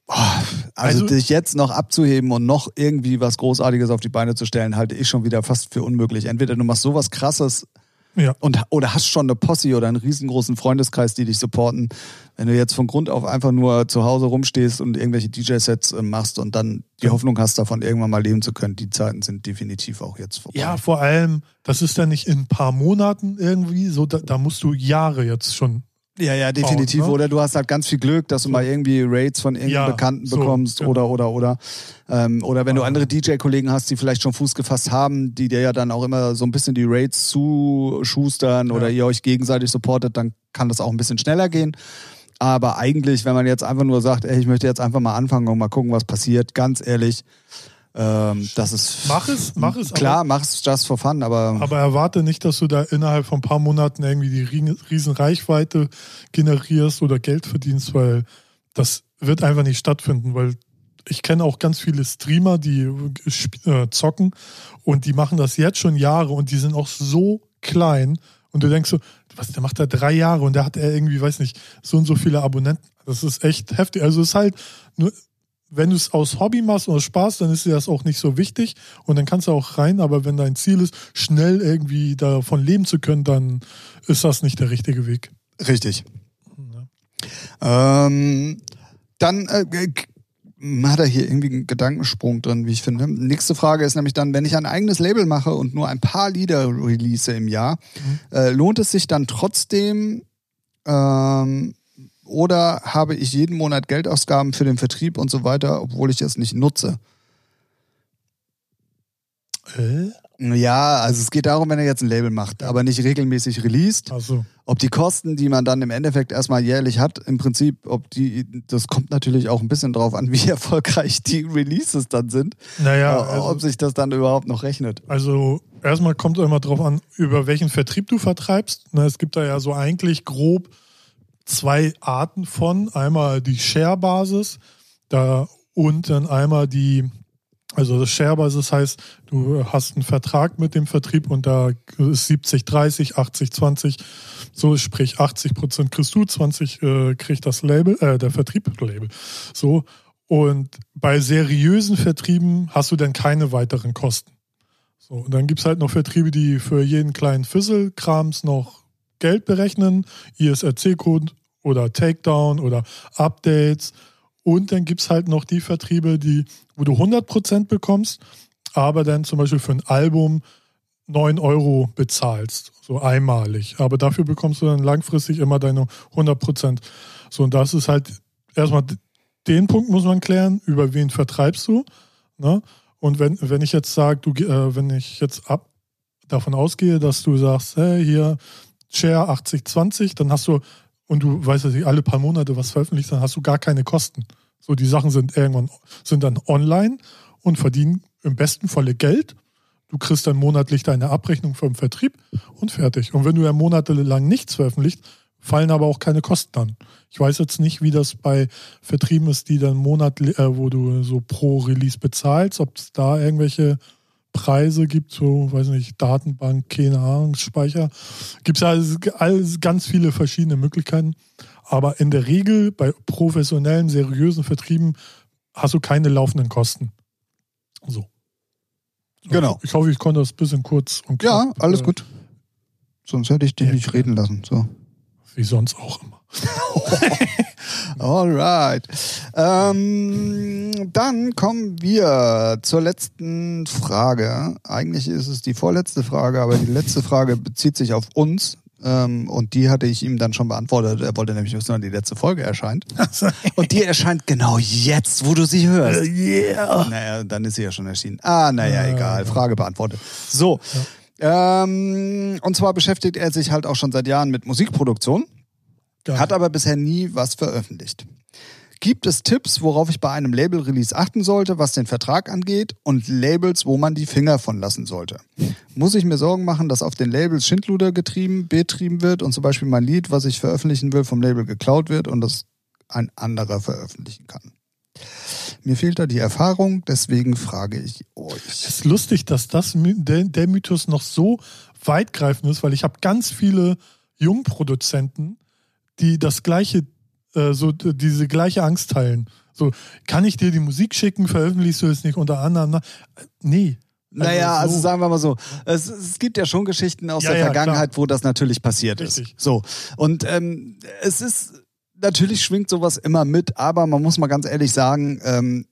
boah, also, Also- dich jetzt noch abzuheben und noch irgendwie was Großartiges auf die Beine zu stellen, halte ich schon wieder fast für unmöglich. Entweder du machst sowas krasses Ja. und oder hast schon eine Posse oder einen riesengroßen Freundeskreis, die dich supporten. Wenn du jetzt von Grund auf einfach nur zu Hause rumstehst und irgendwelche DJ-Sets äh, machst und dann die. Hoffnung hast, davon irgendwann mal leben zu können, die Zeiten sind definitiv auch jetzt vorbei. Ja, vor allem, das ist ja nicht in ein paar Monaten irgendwie, so da, da musst du Jahre jetzt schon. Ja, ja, definitiv. Bauen, ne? Oder du hast halt ganz viel Glück, dass du mal irgendwie Raids von irgendeinem Ja, Bekannten so, bekommst genau. oder, oder, oder. Ähm, oder wenn du andere DJ-Kollegen hast, die vielleicht schon Fuß gefasst haben, die dir ja dann auch immer so ein bisschen die Raids zuschustern Ja. oder ihr euch gegenseitig supportet, dann kann das auch ein bisschen schneller gehen. Aber eigentlich, wenn man jetzt einfach nur sagt, ey, ich möchte jetzt einfach mal anfangen und mal gucken, was passiert, ganz ehrlich, ähm, das ist. Mach es, mach es, Klar, mach's just for fun, aber. Aber erwarte nicht, dass du da innerhalb von ein paar Monaten irgendwie die rie- riesen Reichweite generierst oder Geld verdienst, weil das wird einfach nicht stattfinden, weil ich kenne auch ganz viele Streamer, die äh, zocken und die machen das jetzt schon Jahre und die sind auch so klein und du denkst so, was, der macht da drei Jahre und der hat er irgendwie, weiß nicht, so und so viele Abonnenten. Das ist echt heftig. Also es ist halt nur, wenn du es aus Hobby machst oder Spaß, dann ist dir das auch nicht so wichtig und dann kannst du auch rein, aber wenn dein Ziel ist, schnell irgendwie davon leben zu können, dann ist das nicht der richtige Weg. Richtig. Ja. Ähm, dann äh, hat er hier irgendwie einen Gedankensprung drin, wie ich finde. Nächste Frage ist nämlich dann, wenn ich ein eigenes Label mache und nur ein paar Lieder release im Jahr, äh, lohnt es sich dann trotzdem ähm, oder habe ich jeden Monat Geldausgaben für den Vertrieb und so weiter, obwohl ich es nicht nutze? Äh? Ja, also es geht darum, wenn er jetzt ein Label macht, aber nicht regelmäßig released. Also, Ob die Kosten, die man dann im Endeffekt erstmal jährlich hat, im Prinzip, ob die, das kommt natürlich auch ein bisschen drauf an, *laughs* wie erfolgreich die Releases dann sind, naja, äh, ob also, sich das dann überhaupt noch rechnet. also erstmal kommt es immer drauf an, über welchen Vertrieb du vertreibst. Ne, es gibt da ja so eigentlich grob zwei Arten von. Einmal die Share-Basis da und dann einmal die, also das Share-Basis heißt, du hast einen Vertrag mit dem Vertrieb und da ist 70, 30, 80, 20. So, sprich 80 Prozent kriegst du, 20 äh, kriegt das Label, äh, der Vertrieb, Label. So. Und bei seriösen Vertrieben hast du dann keine weiteren Kosten. So, und dann gibt es halt noch Vertriebe, die für jeden kleinen Fizzle-Krams noch Geld berechnen, ISRC-Code oder Takedown oder Updates. Und dann gibt es halt noch die Vertriebe, die, wo du 100% bekommst, aber dann zum Beispiel für ein Album 9 Euro bezahlst, so einmalig. Aber dafür bekommst du dann langfristig immer deine 100%. So, und das ist halt erstmal den Punkt muss man klären, über wen vertreibst du. Ne? Und wenn, wenn ich jetzt sage, du, äh, wenn ich jetzt ab davon ausgehe, dass du sagst, hey, hier Share 80-20, dann hast du, und du weißt ich alle paar Monate was veröffentlicht, dann hast du gar keine Kosten. So, die Sachen sind irgendwann, sind dann online und verdienen im besten Falle Geld. Du kriegst dann monatlich deine Abrechnung vom Vertrieb und fertig. Und wenn du ja monatelang nichts veröffentlicht, fallen aber auch keine Kosten an. Ich weiß jetzt nicht, wie das bei Vertrieben ist, die dann monatlich, äh, wo du so pro Release bezahlst, ob es da irgendwelche Preise gibt, so, weiß nicht, Datenbank, keine Ahnung, Speicher. Gibt es ja alles, ganz viele verschiedene Möglichkeiten. Aber in der Regel bei professionellen, seriösen Vertrieben hast du keine laufenden Kosten. So. Genau. Ich hoffe, ich konnte das ein bisschen kurz und knapp, Ja, alles äh, gut. Sonst hätte ich dich nicht reden lassen. So. Wie sonst auch immer. *laughs* Alright. Ähm, dann kommen wir zur letzten Frage. Eigentlich ist es die vorletzte Frage, aber die letzte Frage bezieht sich auf uns. Ähm, und die hatte ich ihm dann schon beantwortet. Er wollte nämlich wissen, wann die letzte Folge erscheint. *laughs* und die erscheint genau jetzt, wo du sie hörst. Uh, yeah. Naja, dann ist sie ja schon erschienen. Ah, naja, egal. Frage beantwortet. So. Ja. Ähm, und zwar beschäftigt er sich halt auch schon seit Jahren mit Musikproduktion. Geil. Hat aber bisher nie was veröffentlicht. Gibt es Tipps, worauf ich bei einem Label-Release achten sollte, was den Vertrag angeht und Labels, wo man die Finger von lassen sollte? Muss ich mir Sorgen machen, dass auf den Labels Schindluder getrieben, betrieben wird und zum Beispiel mein Lied, was ich veröffentlichen will, vom Label geklaut wird und das ein anderer veröffentlichen kann? Mir fehlt da die Erfahrung, deswegen frage ich euch. Es ist lustig, dass das der, der Mythos noch so weitgreifend ist, weil ich habe ganz viele Jungproduzenten, die das gleiche äh, so diese gleiche Angst teilen. So, kann ich dir die Musik schicken, veröffentlichst du es nicht unter anderem? Na, nee. Also naja, so. also sagen wir mal so, es, es gibt ja schon Geschichten aus ja, der Vergangenheit, klar. wo das natürlich passiert Richtig. ist. So. Und ähm, es ist, natürlich schwingt sowas immer mit, aber man muss mal ganz ehrlich sagen, ähm,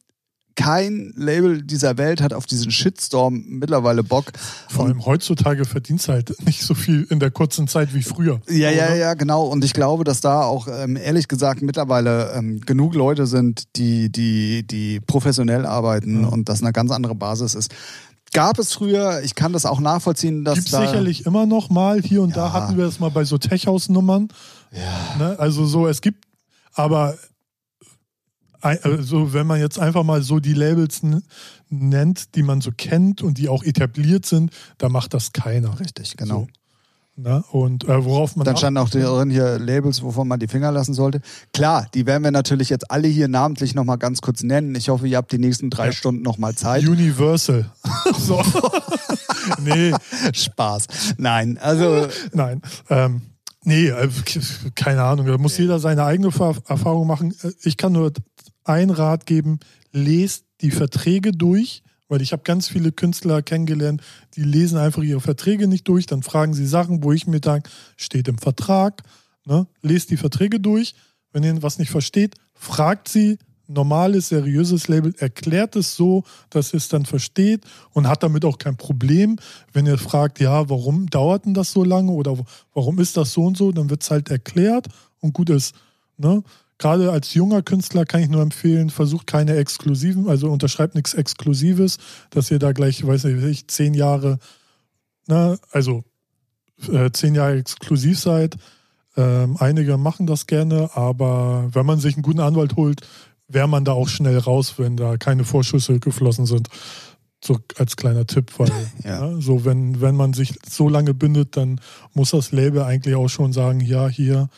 kein Label dieser Welt hat auf diesen Shitstorm mittlerweile Bock. Vor allem heutzutage verdienst halt nicht so viel in der kurzen Zeit wie früher. Ja, oder? ja, ja, genau. Und ich glaube, dass da auch ähm, ehrlich gesagt mittlerweile ähm, genug Leute sind, die, die, die professionell arbeiten ja. und das eine ganz andere Basis ist. Gab es früher, ich kann das auch nachvollziehen, dass Gibt's da sicherlich immer noch mal, hier und ja. da hatten wir das mal bei so Tech-House-Nummern. Ja. Ne? Also so, es gibt, aber also wenn man jetzt einfach mal so die Labels nennt, die man so kennt und die auch etabliert sind, da macht das keiner. Richtig, genau. So. Na, und äh, worauf man. Dann standen auch drin hier Labels, wovon man die Finger lassen sollte. Klar, die werden wir natürlich jetzt alle hier namentlich nochmal ganz kurz nennen. Ich hoffe, ihr habt die nächsten drei ja. Stunden nochmal Zeit. Universal. *laughs* so. *laughs* nee. Spaß. Nein, also. Nein. Ähm, nee, äh, keine Ahnung. Da muss jeder seine eigene Erfahrung machen. Äh, ich kann nur einen Rat geben, lest die Verträge durch, weil ich habe ganz viele Künstler kennengelernt, die lesen einfach ihre Verträge nicht durch, dann fragen sie Sachen, wo ich mir denke, steht im Vertrag, ne? lest die Verträge durch, wenn ihr was nicht versteht, fragt sie, normales, seriöses Label erklärt es so, dass ihr es dann versteht und hat damit auch kein Problem. Wenn ihr fragt, ja, warum dauert denn das so lange oder warum ist das so und so, dann wird es halt erklärt und gut ist. Ne? Gerade als junger Künstler kann ich nur empfehlen, versucht keine exklusiven, also unterschreibt nichts Exklusives, dass ihr da gleich, weiß nicht, zehn Jahre, ne, also äh, zehn Jahre exklusiv seid. Ähm, einige machen das gerne, aber wenn man sich einen guten Anwalt holt, wäre man da auch schnell raus, wenn da keine Vorschüsse geflossen sind. So als kleiner Tipp, weil Ja. *laughs* ja. so wenn, wenn man sich so lange bindet, dann muss das Label eigentlich auch schon sagen, ja, hier,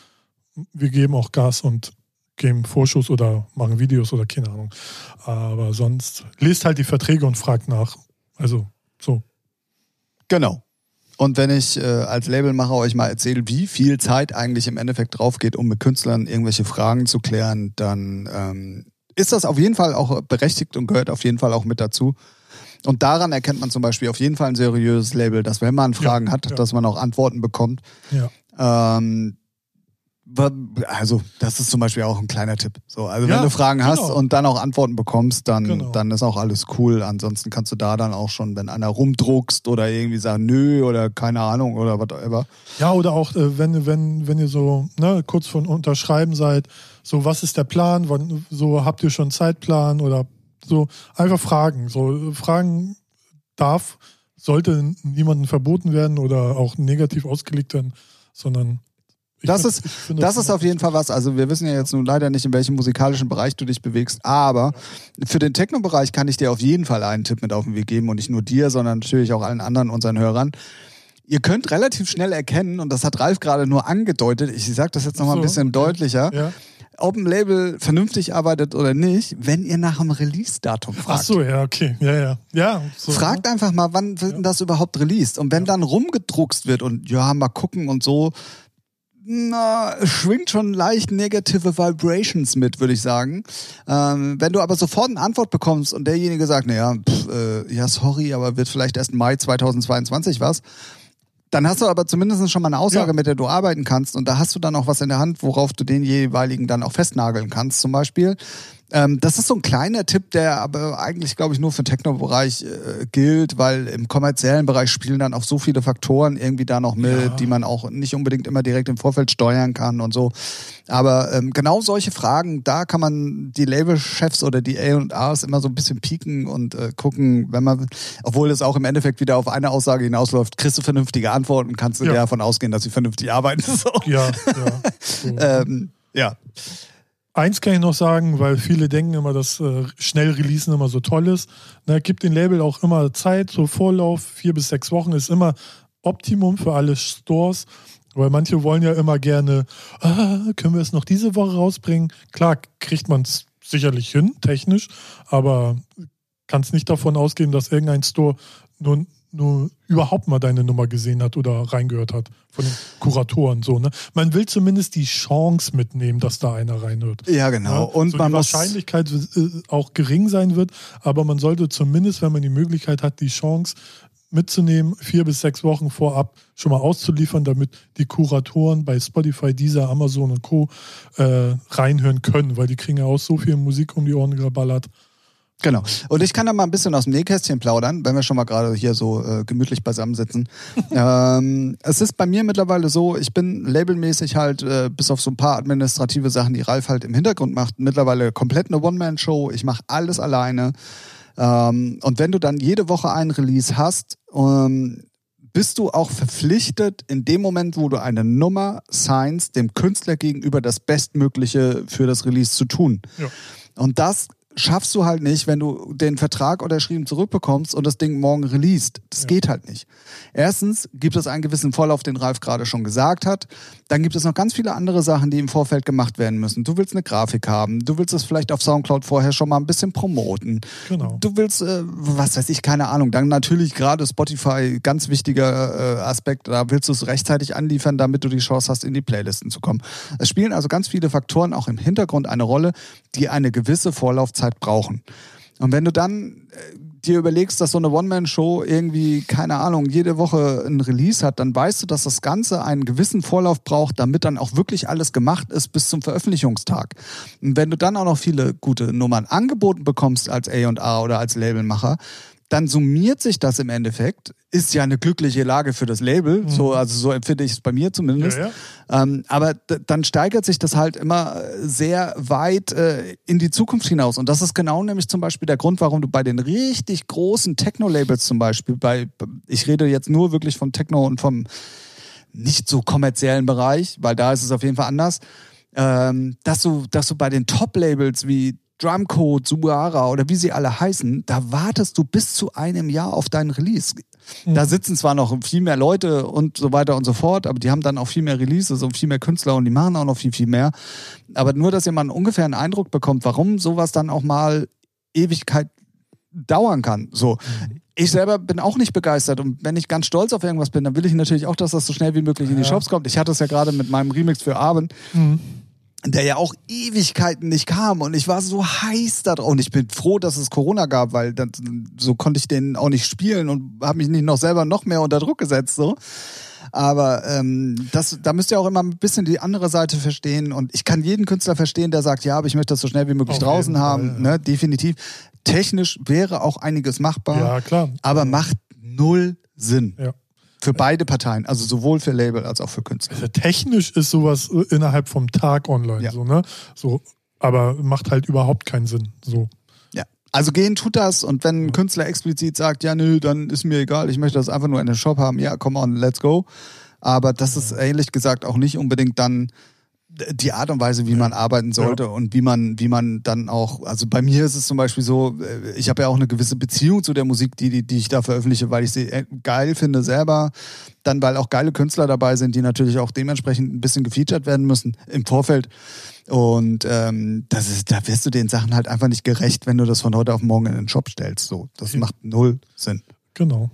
wir geben auch Gas und geben Vorschuss oder machen Videos oder keine Ahnung. Aber sonst lest halt die Verträge und fragt nach. Also so. Genau. Und wenn ich äh, als Labelmacher euch mal erzähle, wie viel Zeit eigentlich im Endeffekt drauf geht, um mit Künstlern irgendwelche Fragen zu klären, dann ähm, ist das auf jeden Fall auch berechtigt und gehört auf jeden Fall auch mit dazu. Und daran erkennt man zum Beispiel auf jeden Fall ein seriöses Label, dass wenn man Fragen Ja, hat, ja. dass man auch Antworten bekommt. Ja. Ähm, also, das ist zum Beispiel auch ein kleiner Tipp. So, also Ja, wenn du Fragen hast genau. und dann auch Antworten bekommst, dann, Genau. dann ist auch alles cool. Ansonsten kannst du da dann auch schon, wenn einer rumdruckst oder irgendwie sagen, nö oder keine Ahnung oder whatever. Ja, oder auch, äh, wenn, wenn, wenn ihr so ne, kurz von Unterschreiben seid, so was ist der Plan, wann, so habt ihr schon einen Zeitplan oder so, einfach fragen. So Fragen darf, sollte niemandem verboten werden oder auch negativ ausgelegt werden, sondern Das find- ist- find Das ist auf jeden Fall was. Also wir wissen ja jetzt nun leider nicht, in welchem musikalischen Bereich du dich bewegst, aber für den Techno-Bereich kann ich dir auf jeden Fall einen Tipp mit auf den Weg geben und nicht nur dir, sondern natürlich auch allen anderen unseren Hörern. Ihr könnt relativ schnell erkennen, und das hat Ralf gerade nur angedeutet, ich sage das jetzt nochmal ein Ach bisschen okay. deutlicher, Ja. ob ein Label vernünftig arbeitet oder nicht, wenn ihr nach dem Release-Datum Ach fragt. so, ja, okay. Ja, ja. Ja, so, Fragt einfach mal, wann wird denn das überhaupt released? Und wenn dann rumgedruckst wird und ja, mal gucken und so, na, schwingt schon leicht negative Vibrations mit, würde ich sagen. Ähm, wenn du aber sofort eine Antwort bekommst und derjenige sagt, naja, pff, äh, ja, sorry, aber wird vielleicht erst Mai 2022 was, dann hast du aber zumindest schon mal eine Aussage, Ja. mit der du arbeiten kannst und da hast du dann auch was in der Hand, worauf du den jeweiligen dann auch festnageln kannst, zum Beispiel. Ähm, das ist so ein kleiner Tipp, der aber eigentlich, glaube ich, nur für den Techno-Bereich äh, gilt, weil im kommerziellen Bereich spielen dann auch so viele Faktoren irgendwie da noch mit, Ja. die man auch nicht unbedingt immer direkt im Vorfeld steuern kann und so. Aber ähm, genau solche Fragen, da kann man die Labelchefs oder die A&Rs immer so ein bisschen pieken und äh, gucken, wenn man, obwohl es auch im Endeffekt wieder auf eine Aussage hinausläuft, kriegst du vernünftige Antworten, kannst du Ja. davon ausgehen, dass sie vernünftig arbeiten. *laughs* So. Ja, ja. So. *laughs* Ähm, ja. Eins kann ich noch sagen, weil viele denken immer, dass äh, schnell Releasen immer so toll ist. Ne, gibt den Label auch immer Zeit, so Vorlauf, vier bis sechs Wochen ist immer Optimum für alle Stores. Weil manche wollen ja immer gerne, ah, können wir es noch diese Woche rausbringen? Klar, kriegt man es sicherlich hin, technisch, aber kann es nicht davon ausgehen, dass irgendein Store nur, nur überhaupt mal deine Nummer gesehen hat oder reingehört hat von den Kuratoren. So, ne? Man will zumindest die Chance mitnehmen, dass da einer reinhört. Ja, genau. Ja, und so die Wahrscheinlichkeit äh, auch gering sein wird, aber man sollte zumindest, wenn man die Möglichkeit hat, die Chance mitzunehmen, vier bis sechs Wochen vorab schon mal auszuliefern, damit die Kuratoren bei Spotify, Deezer, Amazon und Co. Äh, reinhören können, weil die kriegen ja auch so viel Musik um die Ohren geballert. Genau. Und ich kann da mal ein bisschen aus dem Nähkästchen plaudern, wenn wir schon mal gerade hier so äh, gemütlich beisammensitzen. *laughs* ähm, es ist bei mir mittlerweile so, ich bin labelmäßig halt, äh, bis auf so ein paar administrative Sachen, die Ralf halt im Hintergrund macht, mittlerweile komplett eine One-Man-Show. Ich mache alles alleine. Ähm, und wenn du dann jede Woche einen Release hast, ähm, bist du auch verpflichtet, in dem Moment, wo du eine Nummer signst, dem Künstler gegenüber das Bestmögliche für das Release zu tun. Ja. Und das schaffst du halt nicht, wenn du den Vertrag unterschrieben zurückbekommst und das Ding morgen released. Das Ja. geht halt nicht. Erstens gibt es einen gewissen Vorlauf, den Ralf gerade schon gesagt hat. Dann gibt es noch ganz viele andere Sachen, die im Vorfeld gemacht werden müssen. Du willst eine Grafik haben. Du willst es vielleicht auf Soundcloud vorher schon mal ein bisschen promoten. Genau. Du willst, äh, was weiß ich, keine Ahnung. Dann natürlich gerade Spotify, ganz wichtiger äh, Aspekt. Da willst du es rechtzeitig anliefern, damit du die Chance hast, in die Playlisten zu kommen. Es spielen also ganz viele Faktoren auch im Hintergrund eine Rolle, die eine gewisse Vorlaufzeit brauchen. Und wenn du dann äh, dir überlegst, dass so eine One-Man-Show irgendwie, keine Ahnung, jede Woche ein Release hat, dann weißt du, dass das Ganze einen gewissen Vorlauf braucht, damit dann auch wirklich alles gemacht ist bis zum Veröffentlichungstag. Und wenn du dann auch noch viele gute Nummern angeboten bekommst als A&A oder als Labelmacher, dann summiert sich das im Endeffekt. Ist ja eine glückliche Lage für das Label, so, also so empfinde ich es bei mir zumindest. Ja, ja. Ähm, aber dann steigert sich das halt immer äh, sehr weit äh, in die Zukunft hinaus. Und das ist genau nämlich zum Beispiel der Grund, warum du bei den richtig großen Techno-Labels zum Beispiel, bei, ich rede jetzt nur wirklich vom Techno und vom nicht so kommerziellen Bereich, weil da ist es auf jeden Fall anders, ähm, dass, du, dass du bei den Top-Labels wie Drumcode, Suara oder wie sie alle heißen, da wartest du bis zu einem Jahr auf deinen Release. Da sitzen zwar noch viel mehr Leute und so weiter und so fort, aber die haben dann auch viel mehr Releases und viel mehr Künstler und die machen auch noch viel, viel mehr. Aber nur, dass ihr mal einen ungefähren Eindruck bekommt, warum sowas dann auch mal Ewigkeit dauern kann. So. Ich selber bin auch nicht begeistert und wenn ich ganz stolz auf irgendwas bin, dann will ich natürlich auch, dass das so schnell wie möglich in die Ja. Shops kommt. Ich hatte es ja gerade mit meinem Remix für Abend Mhm. Der ja auch Ewigkeiten nicht kam und ich war so heiß da drauf und ich bin froh, dass es Corona gab, weil dann, so konnte ich den auch nicht spielen und habe mich nicht noch selber noch mehr unter Druck gesetzt so. Aber ähm, das, da müsst ihr auch immer ein bisschen die andere Seite verstehen und ich kann jeden Künstler verstehen, der sagt, ja, aber ich möchte das so schnell wie möglich Auf draußen jeden haben, ja. ne, definitiv. Technisch wäre auch einiges machbar, Ja, klar. aber macht null Sinn Ja. Für beide Parteien, also sowohl für Label als auch für Künstler. Also technisch ist sowas äh, innerhalb vom Tag online, Ja. so, ne? So, aber macht halt überhaupt keinen Sinn. So. Ja. Also gehen tut das und wenn ein Künstler explizit sagt, ja nö, dann ist mir egal, ich möchte das einfach nur in den Shop haben, ja, come on, let's go. Aber das ist ehrlich gesagt auch nicht unbedingt dann die Art und Weise, wie man arbeiten sollte und wie man, wie man dann auch, also bei mir ist es zum Beispiel so, äh, ich habe ja auch eine gewisse Beziehung zu der Musik, die, die, die ich da veröffentliche, weil ich sie äh, geil finde selber, dann weil auch geile Künstler dabei sind, die natürlich auch dementsprechend ein bisschen gefeatured werden müssen im Vorfeld. Und ähm, das ist, da wirst du den Sachen halt einfach nicht gerecht, wenn du das von heute auf morgen in den Shop stellst. So, das Ja. macht null Sinn. Genau.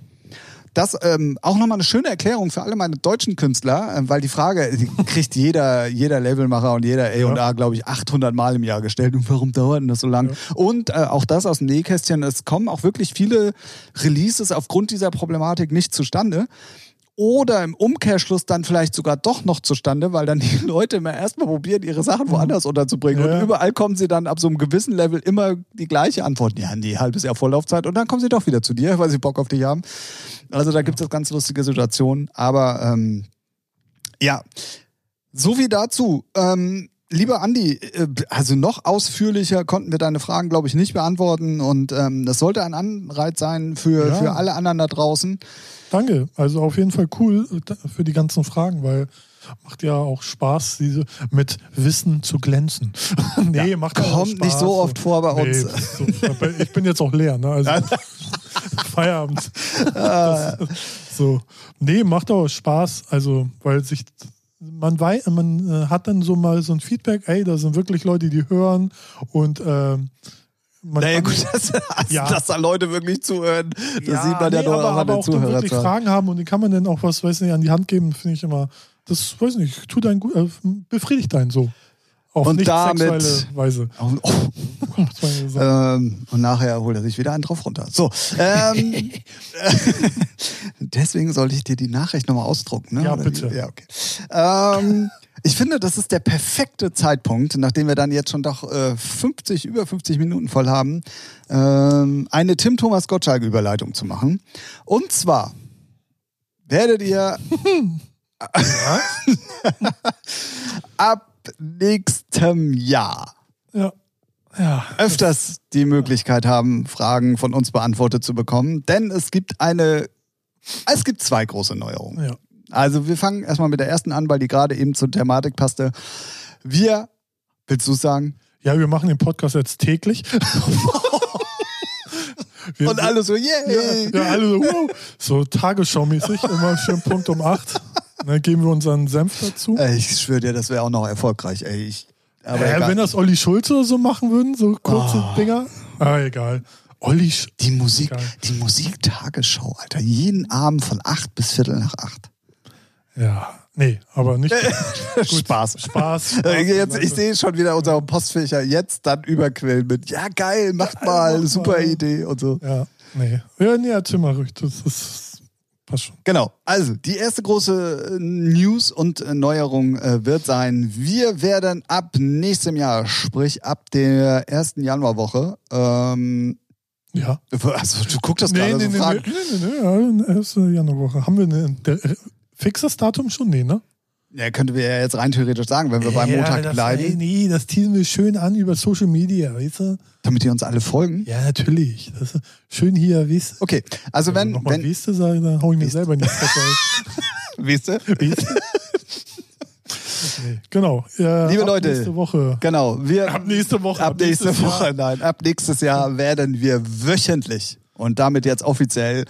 Das ähm, auch nochmal eine schöne Erklärung für alle meine deutschen Künstler, äh, weil die Frage die kriegt jeder, jeder Labelmacher und jeder A&A, glaube ich, 800 Mal im Jahr gestellt. Und warum dauert denn das so lang? Und äh, auch das aus dem Nähkästchen, es kommen auch wirklich viele Releases aufgrund dieser Problematik nicht zustande. Oder im Umkehrschluss dann vielleicht sogar doch noch zustande, weil dann die *laughs* Leute immer erstmal probieren, ihre Sachen woanders unterzubringen. Ja. Und überall kommen sie dann ab so einem gewissen Level immer die gleiche Antwort. Ja, nee, halbes Jahr Vorlaufzeit. Und dann kommen sie doch wieder zu dir, *laughs* weil sie Bock auf dich haben. Also da gibt es ganz lustige Situationen. Aber ähm, ja, so wie dazu. Ähm, lieber Andi, äh, also noch ausführlicher konnten wir deine Fragen, glaube ich, nicht beantworten. Und ähm, das sollte ein Anreiz sein für, Ja. für alle anderen da draußen. Danke. Also auf jeden Fall cool äh, für die ganzen Fragen, weil macht ja auch Spaß, diese mit Wissen zu glänzen. *laughs* nee, macht ja auch Kommt Spaß. nicht so oft vor bei uns. so, ich bin jetzt auch leer, ne? Also *laughs* Feierabend. Das, so. Nee, macht auch Spaß, also weil sich man weiß, man äh, hat dann so mal so ein Feedback, ey, da sind wirklich Leute, die hören und ähm, man Naja, gut, *laughs* dass, Ja. dass da Leute wirklich zuhören, das sieht man ja nee, nur aber, auch an aber den auch dann wirklich. Fragen haben und die kann man dann auch was, weiß nicht, an die Hand geben, finde ich immer, das weiß nicht, tut einen gut, äh, befriedigt einen so. Auf Und nicht damit- sexuelle Weise. Oh, *laughs* ja sagen. ähm, und nachher holt er sich wieder einen drauf runter. So, ähm, *laughs* *laughs* deswegen sollte ich dir die Nachricht nochmal ausdrucken. Ne? Ja, Oder bitte. wie? Ja, okay. Ähm, ich finde, das ist der perfekte Zeitpunkt, nachdem wir dann jetzt schon doch äh, 50, über 50 Minuten voll haben, ähm, eine Tim Thomas Gottschalk-Überleitung zu machen. Und zwar werdet ihr ab nächstem Jahr Ja. Ja. öfters die Möglichkeit haben, Fragen von uns beantwortet zu bekommen. Denn es gibt eine, es gibt zwei große Neuerungen. ja. Also wir fangen erstmal mit der ersten an, weil die gerade eben zur Thematik passte. Wir, willst du sagen? Ja, wir machen den Podcast jetzt täglich. *laughs* Wir- Und alle so, Ja, yay! ja alle so, wow. so Tagesschau-mäßig, immer schön Punkt um acht. Dann geben wir unseren Senf dazu. Ey, Ich schwöre dir, das wäre auch noch erfolgreich, ey. Ich, aber äh, egal. wenn das Olli Schulze so machen würden, so kurze Oh. Dinger. Ah, egal. Olli Sch die Musik, Geil. die Musiktagesschau, Alter. Jeden Abend von acht bis Viertel nach acht. Ja, nee, aber nicht. *laughs* Spaß. Spaß. Äh, *laughs* Jetzt, ich sehe schon wieder unseren Postfächer jetzt dann überquellen mit, ja geil, macht mal, mach super mal. Idee und so. Ja, nee. Ja, nee, erzähl mal ruhig. Das ist, passt schon. Genau, also die erste große äh, News und äh, Neuerung äh, wird sein, wir werden ab nächstem Jahr, sprich ab der ersten Januarwoche, ähm, Ja. also du guckst das Nee, gerade nee, so nee, fragen. nee, nee, nee, ja, erste Januarwoche. Haben wir äh, fixes Datum schon? Nee, ne? Ja, könnte wir ja jetzt rein theoretisch sagen, wenn wir beim Montag das, bleiben, Ey, nee, das teasen wir schön an über Social Media, weißt du? damit die uns alle folgen. Ja, natürlich. Schön hier, weißt du? Okay, also wenn, Nochmal wenn, weißt du sagen, dann hau ich mir selber Fresse. weißt du? Weißt du? Nee, genau. Äh, Liebe ab Leute. Nächste Woche. Genau, wir Ab nächste Woche. ab nächste nächstes Woche, Jahr. nein, ab nächstes Jahr werden wir wöchentlich und damit jetzt offiziell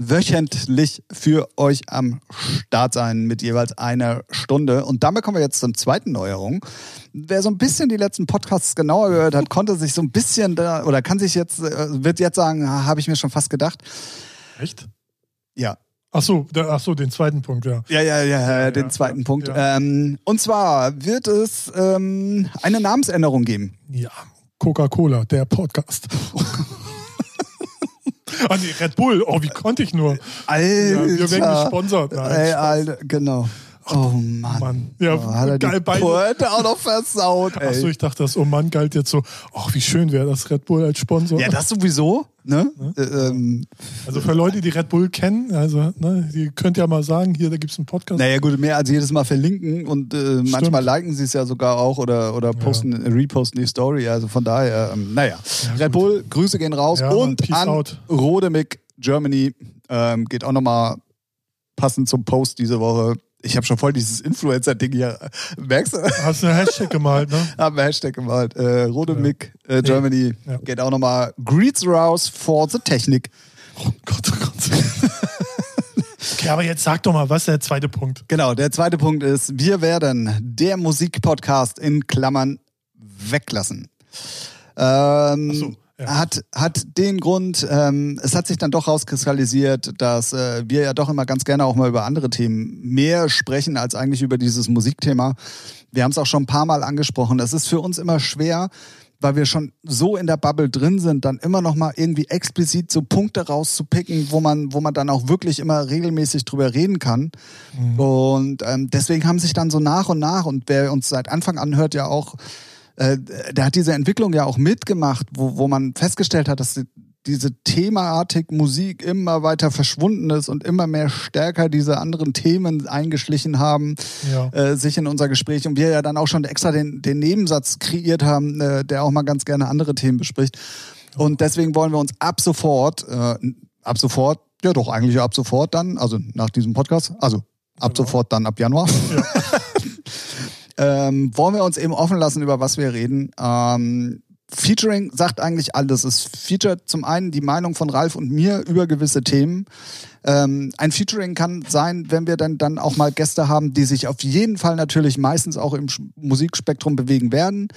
wöchentlich für euch am Start sein mit jeweils einer Stunde. Und damit kommen wir jetzt zur zweiten Neuerung. Wer so ein bisschen die letzten Podcasts genauer gehört hat, konnte sich so ein bisschen da oder kann sich jetzt, äh, wird jetzt sagen, habe ich mir schon fast gedacht. Echt? Ja, Ach so, der, ach so, den zweiten Punkt, ja. Ja, ja, ja, ja den ja, zweiten ja, Punkt. Ähm, und zwar wird es ähm, eine Namensänderung geben. Ja, Coca-Cola, der Podcast. *laughs* ah nee, Red Bull. Oh, wie konnte ich nur? Alter. Ja, wir werden gesponsert. Nein. Alter, genau. Oh Mann. Mann. Ja, oh, hat er geil, die. Pointe auch noch versaut. Ey. Achso, ich dachte, das Oh Mann galt jetzt so, ach, wie schön wäre das Red Bull als Sponsor. ja, das sowieso. Ne? Äh, ähm, Also für Leute, die Red Bull kennen, also ne, die könnt ja mal sagen, hier, da gibt es einen Podcast. naja, gut, mehr als jedes Mal verlinken und äh, manchmal liken sie es ja sogar auch oder, oder posten, reposten die Story. Also von daher, ähm, naja. Red Bull, Grüße gehen raus Ja, und peace an out. Rodemick Germany ähm, geht auch nochmal passend zum Post diese Woche. Ich habe schon voll dieses Influencer-Ding hier. Merkst du? Hast du einen Hashtag gemalt, ne? *laughs* Haben wir Hashtag gemalt. Äh, Rodemick äh, Germany Ja. geht auch nochmal Greets raus for the Technik. Oh Gott, oh Gott. *laughs* okay, aber jetzt sag doch mal, was ist der zweite Punkt? Genau, der zweite Punkt ist, wir werden der Musikpodcast in Klammern weglassen. Ähm, Ach so, ja. hat, hat den Grund, ähm, es hat sich dann doch rauskristallisiert, dass äh, wir ja doch immer ganz gerne auch mal über andere Themen mehr sprechen als eigentlich über dieses Musikthema. Wir haben es auch schon ein paar Mal angesprochen. Es ist für uns immer schwer, weil wir schon so in der Bubble drin sind, dann immer noch mal irgendwie explizit so Punkte rauszupicken, wo man, wo man dann auch wirklich immer regelmäßig drüber reden kann. Und ähm, deswegen haben sich dann so nach und nach und wer uns seit Anfang an hört ja auch, äh, der hat diese Entwicklung ja auch mitgemacht, wo, wo man festgestellt hat, dass die, diese Thematik Musik immer weiter verschwunden ist und immer mehr stärker diese anderen Themen eingeschlichen haben Ja. äh, sich in unser Gespräch und wir ja dann auch schon extra den, den Nebensatz kreiert haben, äh, der auch mal ganz gerne andere Themen bespricht. Und deswegen wollen wir uns ab sofort, äh, ab sofort, ja doch eigentlich ab sofort dann, also nach diesem Podcast, also ab sofort dann ab Januar, *laughs* ähm, wollen wir uns eben offen lassen, über was wir reden. Ähm, Featuring sagt eigentlich alles. Es featuret zum einen die Meinung von Ralf und mir über gewisse Themen. Ähm, ein Featuring kann sein, wenn wir dann, dann auch mal Gäste haben, die sich auf jeden Fall natürlich meistens auch im Musikspektrum bewegen werden.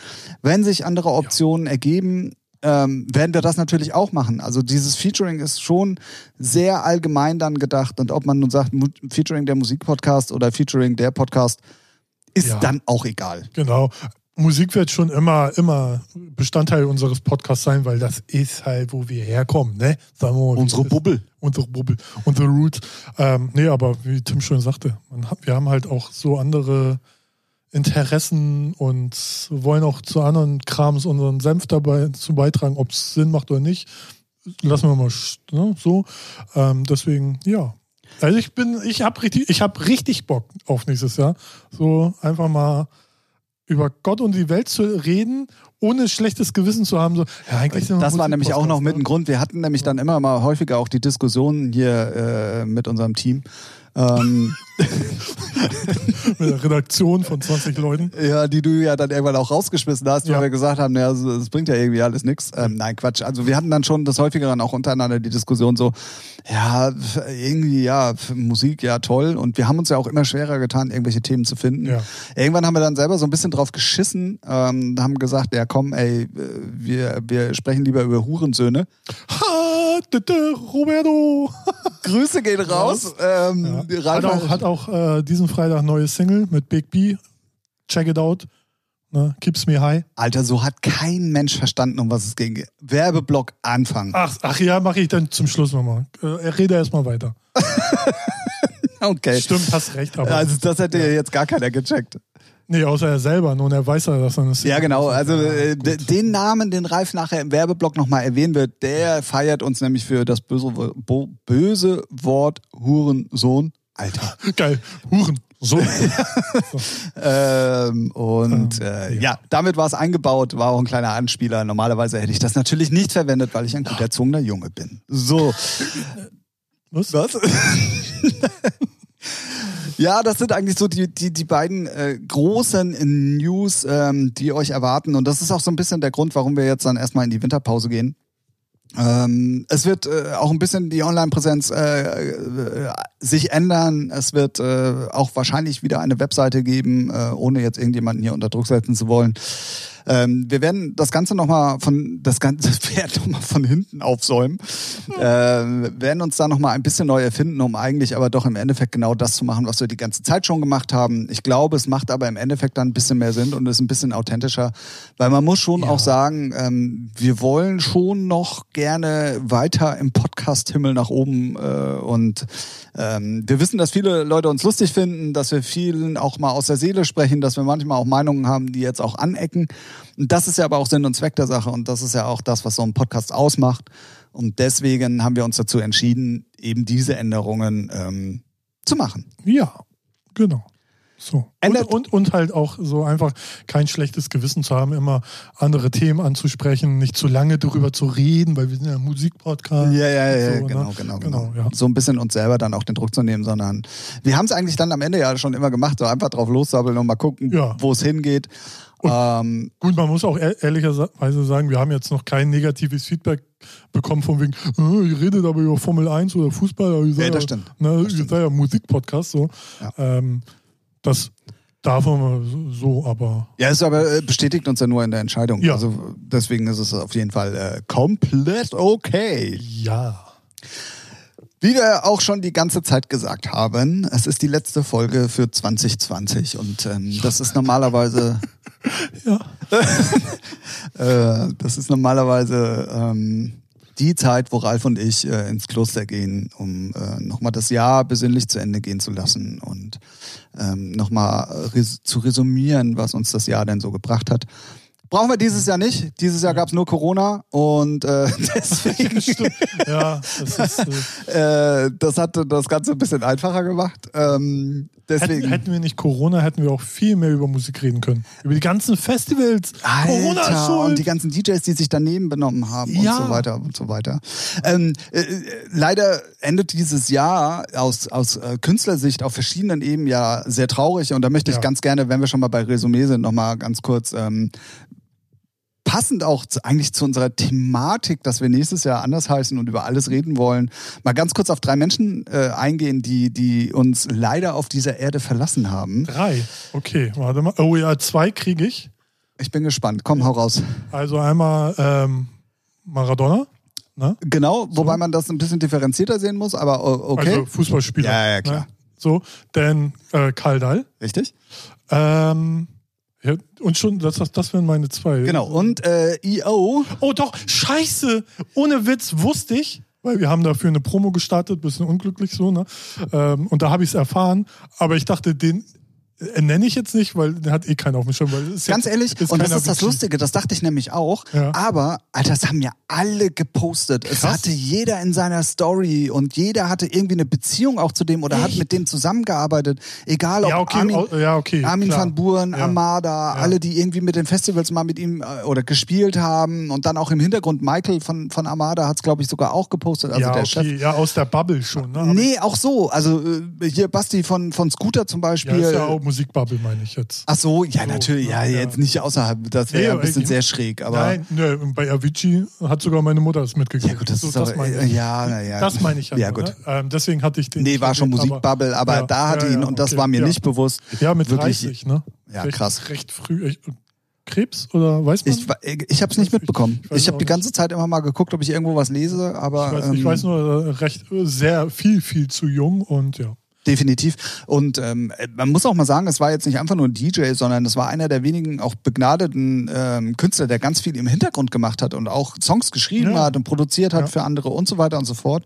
Wenn sich andere Optionen ergeben, ähm, werden wir das natürlich auch machen. Also dieses Featuring ist schon sehr allgemein dann gedacht. Und ob man nun sagt, Featuring der Musikpodcast oder Featuring der Podcast, ist Ja. dann auch egal. Genau. Musik wird schon immer, immer Bestandteil unseres Podcasts sein, weil das ist halt, wo wir herkommen, ne? Sagen wir mal, Unsere. Bubbel. Unsere Bubbel. Unsere Roots. Ähm, nee, aber wie Tim schon sagte, hat, wir haben halt auch so andere Interessen und wollen auch zu anderen Krams unseren Senf dabei zu beitragen, ob es Sinn macht oder nicht. Lassen wir mal ne, so. Ähm, deswegen, ja. Also ich bin, ich habe richtig, ich habe richtig Bock auf nächstes Jahr. So einfach mal über Gott und die Welt zu reden, ohne schlechtes Gewissen zu haben. So, ja, eigentlich Das war nämlich auch noch mit ein Grund. Wir hatten nämlich dann immer mal häufiger auch die Diskussionen hier äh, mit unserem Team. Ähm, *laughs* mit der Redaktion von 20 Leuten. ja, die du ja dann irgendwann auch rausgeschmissen hast, weil Ja. wir gesagt haben, ja, es es bringt ja irgendwie alles nichts. Ähm, nein, Quatsch. Also wir hatten dann schon das häufiger dann auch untereinander die Diskussion so, ja, irgendwie, ja, Musik, ja, toll. Und wir haben uns ja auch immer schwerer getan, irgendwelche Themen zu finden. Ja. Irgendwann haben wir dann selber so ein bisschen drauf geschissen, ähm, haben gesagt, ja komm, ey, äh, wir, wir sprechen lieber über Hurensöhne. Ha, Roberto. *laughs* Grüße gehen raus. Ähm, Ja. Hat auch, hat auch äh, diesen Freitag neue Single mit Big B. Check it out. Ne? Keeps me high. Alter, so hat kein Mensch verstanden, um was es ging. Werbeblock Anfang. Ach, ach ja, mache ich dann zum Schluss nochmal. Äh, rede erstmal weiter. *laughs* Okay. Stimmt, hast recht. Aber Also das hätte ja jetzt gar keiner gecheckt. Nee, außer er selber. Nun, er weiß ja, dass er Single Ja, genau. Also äh, d- den Namen, den Ralf nachher im Werbeblock nochmal erwähnen wird, der feiert uns nämlich für das böse, Bo- böse Wort Hurensohn. Alter. *laughs* Geil. Huren. *laughs* So. Ähm, und Ähm, äh, ja. ja. damit war es eingebaut, war auch ein kleiner Anspieler. Normalerweise hätte ich das natürlich nicht verwendet, weil ich ein gut erzogener Junge bin. So. Was? Was? *laughs* Ja, das sind eigentlich so die, die, die beiden äh, großen News, ähm, die euch erwarten. Und das ist auch so ein bisschen der Grund, warum wir jetzt dann erstmal in die Winterpause gehen. Ähm, es wird äh, auch ein bisschen die Online-Präsenz äh, äh, sich ändern. Es wird äh, auch wahrscheinlich wieder eine Webseite geben, äh, ohne jetzt irgendjemanden hier unter Druck setzen zu wollen. Ähm, wir werden das Ganze nochmal von das ganze *laughs* Pferd nochmal von hinten aufsäumen. äh, werden uns da nochmal ein bisschen neu erfinden, um eigentlich aber doch im Endeffekt genau das zu machen, was wir die ganze Zeit schon gemacht haben. Ich glaube, es macht aber im Endeffekt dann ein bisschen mehr Sinn und ist ein bisschen authentischer, weil man muss schon Ja. auch sagen, ähm, wir wollen schon noch gerne weiter im Podcast-Himmel nach oben äh, und ähm, wir wissen, dass viele Leute uns lustig finden, dass wir vielen auch mal aus der Seele sprechen, dass wir manchmal auch Meinungen haben, die jetzt auch anecken. Und das ist ja aber auch Sinn und Zweck der Sache und das ist ja auch das, was so ein Podcast ausmacht. Und deswegen haben wir uns dazu entschieden, eben diese Änderungen ähm, zu machen. Ja, genau. So. Und, und, und halt auch so einfach kein schlechtes Gewissen zu haben, immer andere Themen anzusprechen, nicht zu lange darüber zu reden, weil wir sind ja ein Musikpodcast. Ja, ja, ja, So, genau, ne? genau, genau, Genau, ja. So ein bisschen uns selber dann auch den Druck zu nehmen, sondern wir haben es eigentlich dann am Ende ja schon immer gemacht, so einfach drauf lossabbeln und mal gucken, Ja. wo es hingeht. Ähm, Gut, man muss auch ehr- ehrlicherweise sagen, wir haben jetzt noch kein negatives Feedback bekommen von wegen, äh, ihr redet aber über Formel 1 oder Fußball, aber ihr seid Ja, das ja, stimmt. Ne, ja Musikpodcast, so. Ja. Ähm, das darf man so, aber ja, es aber äh, bestätigt uns ja nur in der Entscheidung. Ja. Also deswegen ist es auf jeden Fall äh, komplett okay. ja. Wie wir auch schon die ganze Zeit gesagt haben, es ist die letzte Folge für 2020 und ähm, das ist normalerweise *laughs* Ja. *laughs* Äh, das ist normalerweise ähm, die Zeit, wo Ralf und ich äh, ins Kloster gehen, um äh, nochmal das Jahr besinnlich zu Ende gehen zu lassen und ähm, nochmal res zu resümieren, was uns das Jahr denn so gebracht hat. Brauchen wir dieses Jahr nicht. Dieses Jahr gab es nur Corona und äh, *laughs* *laughs* deswegen *laughs* Stimmt. Ja, das ist. Äh, äh, das hat das Ganze ein bisschen einfacher gemacht. Ähm, deswegen. hätten, hätten wir nicht Corona, hätten wir auch viel mehr über Musik reden können. Über die ganzen Festivals. Corona ist Alter, und die ganzen DJs, die sich daneben benommen haben Ja. und so weiter und so weiter. Ähm, äh, äh, leider endet dieses Jahr aus, aus äh, Künstlersicht auf verschiedenen Ebenen ja sehr traurig und da möchte ich Ja. ganz gerne, wenn wir schon mal bei Resümee sind, nochmal ganz kurz ähm, passend auch zu, eigentlich zu unserer Thematik, dass wir nächstes Jahr anders heißen und über alles reden wollen, mal ganz kurz auf drei Menschen äh, eingehen, die, die uns leider auf dieser Erde verlassen haben. Drei. Okay, warte mal. Oh ja, zwei kriege ich. Ich bin gespannt. Komm, hau raus. Also einmal ähm, Maradona. Ne? Genau, wobei man das ein bisschen differenzierter sehen muss, aber okay. Also Fußballspieler. Ja, ja, klar. Ne? So, dann äh, Karl Dahl. Richtig? Ähm, ja, und schon, das, das, das wären meine zwei. Genau. Und äh, EO, Oh doch, scheiße! Ohne Witz wusste ich, weil wir haben dafür eine Promo gestartet, bisschen unglücklich so, ne? Ähm, und da habe ich es erfahren, aber ich dachte, den nenne ich jetzt nicht, weil der hat eh keinen auf dem Schirm. Weil es ist ganz jetzt- ehrlich, und das keiner ist das Lustige, das dachte ich nämlich auch. Ja. Aber, Alter, das haben ja alle gepostet. Es Krass. hatte jeder in seiner Story und jeder hatte irgendwie eine Beziehung auch zu dem oder hat Echt? mit dem zusammengearbeitet. Egal ob Ja, okay, Armin, ja, okay, Armin van Buren. Amada, alle, die irgendwie mit den Festivals mal mit ihm äh, oder gespielt haben und dann auch im Hintergrund Michael von, von Amada hat es, glaube ich, sogar auch gepostet, also ja, der okay, Chef. ja, aus der Bubble schon. Ne? Nee, auch so. Also äh, hier Basti von, von Scooter zum Ja, Beispiel. Musikbubble, meine ich jetzt. Ach so, ja, So, natürlich. Ja, ja. jetzt nicht außerhalb. Das wäre ja ein bisschen ich- sehr schräg. Aber Nein, ne, bei Avicii hat sogar meine Mutter es mitgekriegt. ja, gut, das So, ist aber, meine äh, ich. ja, na ja. Das meine ich ja. Ja, nur, gut. Ne? Ähm, deswegen hatte ich den. Nee, war schon Musikbubble, aber ja, da hatte ihn, und das okay, war mir nicht bewusst. Ja, mit wirklich, 30, ne? Ja, recht, krass. Recht früh. Ich, Krebs oder weiß man? Ich, ich habe es nicht mitbekommen. Ich Ich habe die ganze Zeit immer mal geguckt, ob ich irgendwo was lese, aber ich, weiß, ähm, weiß nur, äh, recht äh, sehr viel, viel zu jung und ja. Definitiv. Und ähm, man muss auch mal sagen, es war jetzt nicht einfach nur ein DJ, sondern es war einer der wenigen auch begnadeten ähm, Künstler, der ganz viel im Hintergrund gemacht hat und auch Songs geschrieben Ja. hat und produziert hat Ja. für andere und so weiter und so fort.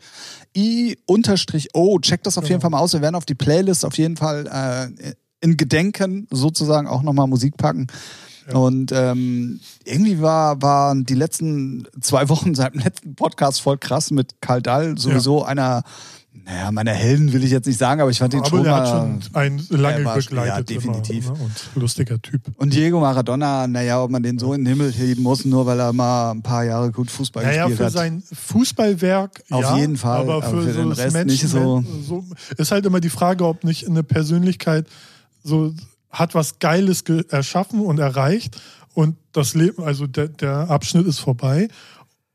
I-O, checkt das auf jeden Genau. Fall mal aus. Wir werden auf die Playlist auf jeden Fall äh, in Gedenken sozusagen auch nochmal Musik packen. Ja. Und ähm, irgendwie war, waren die letzten zwei Wochen seit dem letzten Podcast voll krass mit Karl Dall, sowieso einer Naja, meine Helden will ich jetzt nicht sagen, aber ich fand ihn Aber schon mal... hat schon einen lange Er war- begleitet. ja, definitiv. Immer, ne? Und lustiger Typ. Und Diego Maradona, naja, ob man den so in den Himmel heben muss, nur weil er mal ein paar Jahre gut Fußball Naja, gespielt für hat. sein Fußballwerk Auf ja, jeden Fall, aber aber für, für so den Rest Menschen, nicht so. so. Ist halt immer die Frage, ob nicht eine Persönlichkeit so hat was Geiles ge- erschaffen und erreicht und das Leben, also der, der Abschnitt ist vorbei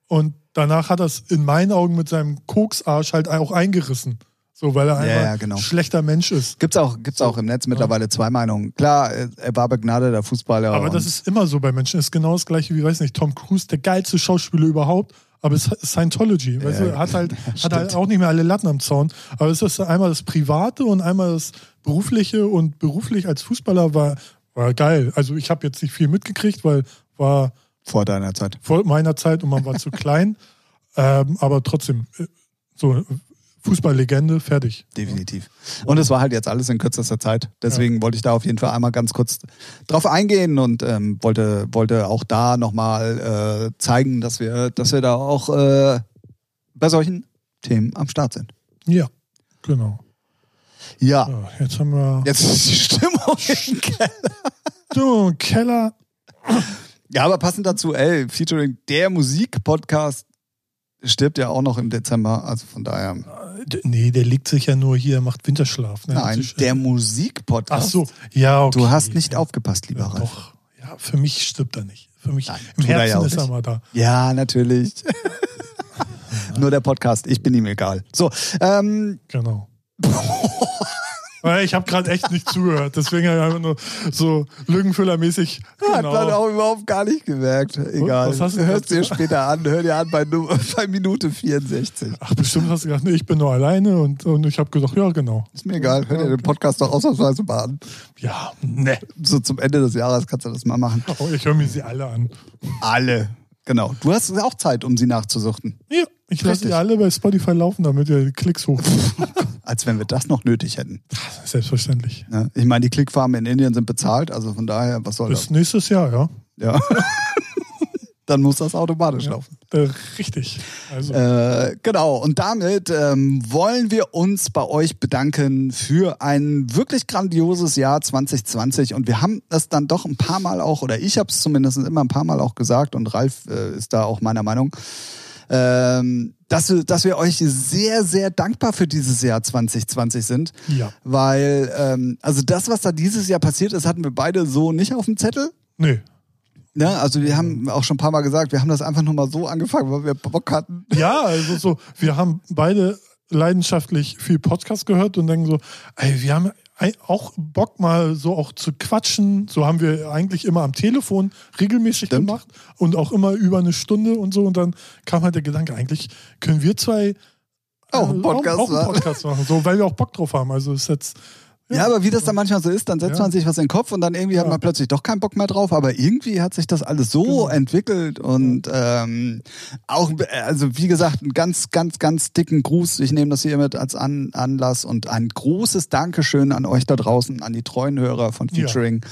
und danach hat er es in meinen Augen mit seinem Koksarsch halt auch eingerissen. So, weil er einfach ja, genau. ein schlechter Mensch ist. Gibt's auch, gibt's auch im Netz mittlerweile zwei Meinungen. Klar, er war begnadeter Fußballer. Aber das ist immer so bei Menschen. Ist genau das gleiche wie, weiß nicht, Tom Cruise, der geilste Schauspieler überhaupt. Aber es ist Scientology. Weißt Ja, du, hat halt, *laughs* hat halt auch nicht mehr alle Latten am Zaun. Aber es ist einmal das Private und einmal das Berufliche. Und beruflich als Fußballer war, war geil. Also ich habe jetzt nicht viel mitgekriegt, weil war vor deiner Zeit. vor meiner Zeit und man war zu klein. *laughs* Ähm, aber trotzdem, äh, so Fußballlegende, fertig. Definitiv. Und es war halt jetzt alles in kürzester Zeit. Deswegen wollte ich da auf jeden Fall einmal ganz kurz drauf eingehen und ähm, wollte, wollte auch da nochmal äh, zeigen, dass wir, dass wir da auch äh, bei solchen Themen am Start sind. Ja, genau. Ja, Ja, jetzt haben wir jetzt ist die Stimmung im Keller. du, Keller. *laughs* Ja, aber passend dazu, ey, featuring der Musikpodcast stirbt ja auch noch im Dezember. Also von daher, D- Nee, der liegt sich ja nur hier, macht Winterschlaf. Ne? nein, Sich- der Ach Musikpodcast. so, ja, okay. Du hast nicht ja. aufgepasst, lieber Ja, Ralf. doch. Ja, für mich stirbt er nicht. Für mich Nein, im er ja Herzen auch ist er mal da. Ja, natürlich. *laughs* Nur der Podcast, ich bin ihm egal. So, ähm, Genau. *laughs* Weil ich habe gerade echt nicht zugehört, deswegen habe ich einfach nur so Lückenfüllermäßig. hat man Genau. auch überhaupt gar nicht gemerkt. Egal. Was hast du hörst dir später an, hör dir an bei, *laughs* bei Minute 64. Ach, bestimmt hast du gedacht, nee, ich bin nur alleine und, und ich habe gesagt, ja, genau. Ist mir egal, hör dir den Podcast doch ausnahmsweise mal an. Ja, ne. So zum Ende des Jahres kannst du das mal machen. Oh, ich höre mir sie alle an. Alle. Genau. Du hast auch Zeit, um sie nachzusuchten. Ja, ich lasse sie alle bei Spotify laufen, damit ihr die Klicks hoch. *laughs* Als wenn wir das noch nötig hätten. Selbstverständlich. Ne? Ich meine, die Klickfarmen in Indien sind bezahlt, also von daher, was soll Bis das? nächstes Jahr, ja. Ja. *laughs* Dann muss das automatisch laufen. Äh, richtig. Also, Äh, genau, und damit ähm, wollen wir uns bei euch bedanken für ein wirklich grandioses Jahr 2020. Und wir haben das dann doch ein paar Mal auch, oder ich habe es zumindest immer ein paar Mal auch gesagt, und Ralf äh, ist da auch meiner Meinung, ähm, dass, wir, dass wir euch sehr, sehr dankbar für dieses Jahr 2020 sind. ja. Weil, ähm, also das, was da dieses Jahr passiert ist, hatten wir beide so nicht auf dem Zettel. Nee. Ne? Also wir haben auch schon ein paar Mal gesagt, wir haben das einfach nur mal so angefangen, weil wir Bock hatten. Ja, also so, wir haben beide leidenschaftlich viel Podcast gehört und denken so, ey, wir haben auch Bock mal so auch zu quatschen. So haben wir eigentlich immer am Telefon regelmäßig Stimmt. gemacht und auch immer über eine Stunde und so. Und dann kam halt der Gedanke, eigentlich können wir zwei Auch einen äh, Podcast auch, auch einen machen. Podcast machen, so, weil wir auch Bock drauf haben. Also ist jetzt Ja, aber wie das dann manchmal so ist, dann setzt Ja. man sich was in den Kopf und dann irgendwie hat man plötzlich doch keinen Bock mehr drauf. Aber irgendwie hat sich das alles so Genau. entwickelt und ähm, auch, also wie gesagt, einen ganz, ganz, ganz dicken Gruß. Ich nehme das hier mit als An Anlass und ein großes Dankeschön an euch da draußen, an die treuen Hörer von. Featuring.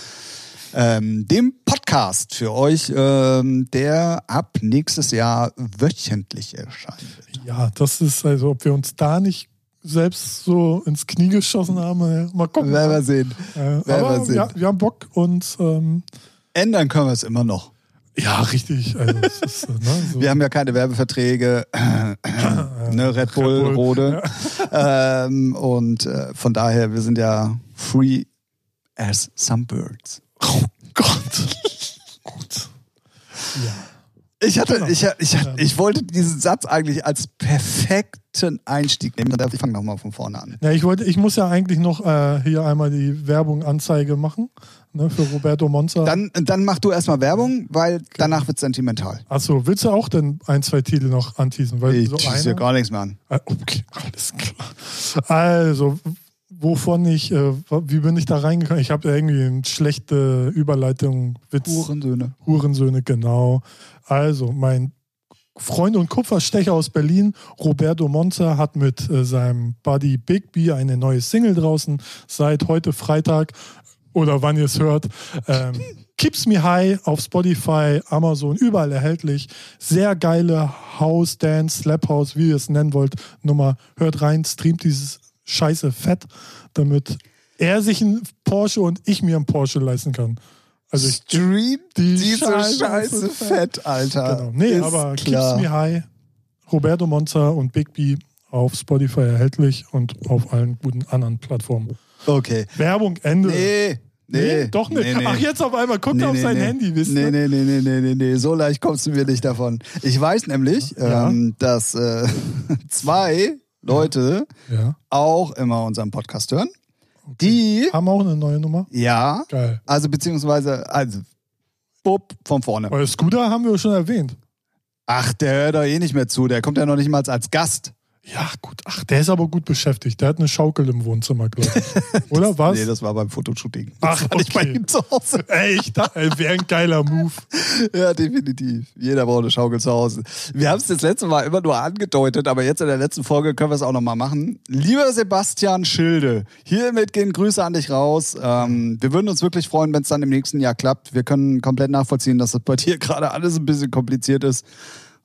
Ähm, dem Podcast für euch, ähm, der ab nächstes Jahr wöchentlich erscheint. Ja, das ist also, ob wir uns da nicht selbst so ins Knie geschossen haben, äh, mal gucken. Werden wir sehen. Äh, werden wir aber sehen. ja, wir haben Bock und ähm, Ändern können wir es immer noch. ja, richtig. Also, ist, äh, ne, so, Wir haben ja keine Werbeverträge, ne, Red Bull, Red Bull, Rode. Ähm, und äh, von daher, wir sind ja free as some birds. oh Gott. *laughs* Gut. Ja. Ich hatte, Genau. ich, ich, Ja. ich wollte diesen Satz eigentlich als perfekten Einstieg nehmen. Ich fange nochmal von vorne an. ja, ich wollte, ich muss ja eigentlich noch äh, hier einmal die Werbung Anzeige machen ne, für Roberto Monza. Dann, dann mach du erstmal Werbung, weil danach wird sentimental. Achso, willst du auch denn ein, zwei Titel noch anteasen? Weil Ich so einer, gar nichts mehr an. Ah, Okay, alles klar. Also, wovon ich, äh, wie bin ich da reingekommen? Ich habe irgendwie eine schlechte Überleitung, Witz. Hurensöhne. Hurensöhne, genau. Also, mein Freund und Kupferstecher aus Berlin, Roberto Monza, hat mit äh, seinem Buddy Big B eine neue Single draußen. Seit heute Freitag oder wann ihr es hört. Ähm, Keeps Me High auf Spotify, Amazon, überall erhältlich. Sehr geile House, Dance, Slap House, wie ihr es nennen wollt. Nummer, hört rein, streamt dieses scheiße Fett, damit er sich einen Porsche und ich mir einen Porsche leisten kann. Also ich Stream die diese Scheiße Scheiße, fett. fett, Alter. Genau. Nee, Ist aber klar. Keeps Me High, Roberto Monza und Big B auf Spotify erhältlich und auf allen guten anderen Plattformen. Okay. Werbung, Ende. Nee. Nee, doch nicht. Nee, nee. Ach, jetzt auf einmal guckt Nee, er auf nee, sein nee. Handy, wisst nee, ihr? nee, nee, nee, nee, nee, nee, so leicht kommst du mir nicht davon. Ich weiß nämlich, Ja. ähm, dass äh, *laughs* zwei Leute Ja. auch immer unseren Podcast hören. Die, Haben auch eine neue Nummer? ja, Geil. also beziehungsweise, also, Bub von vorne. Weil Scooter haben wir schon erwähnt. Ach, der hört doch eh nicht mehr zu, der kommt ja noch nicht mal als Gast. Ja, gut. Ach, der ist aber gut beschäftigt. Der hat eine Schaukel im Wohnzimmer, glaube ich. *laughs* Oder was? Nee, das war beim Fotoshooting. Ach, das war nicht bei okay. ihm zu Hause. Ey, ich dachte, wäre ein geiler Move. Ja, definitiv. Jeder braucht eine Schaukel zu Hause. Wir haben es das letzte Mal immer nur angedeutet, aber jetzt in der letzten Folge können wir es auch nochmal machen. Lieber Sebastian Schilde, hiermit gehen Grüße an dich raus. Ähm, wir würden uns wirklich freuen, wenn es dann im nächsten Jahr klappt. Wir können komplett nachvollziehen, dass das bei dir *laughs* gerade alles ein bisschen kompliziert ist.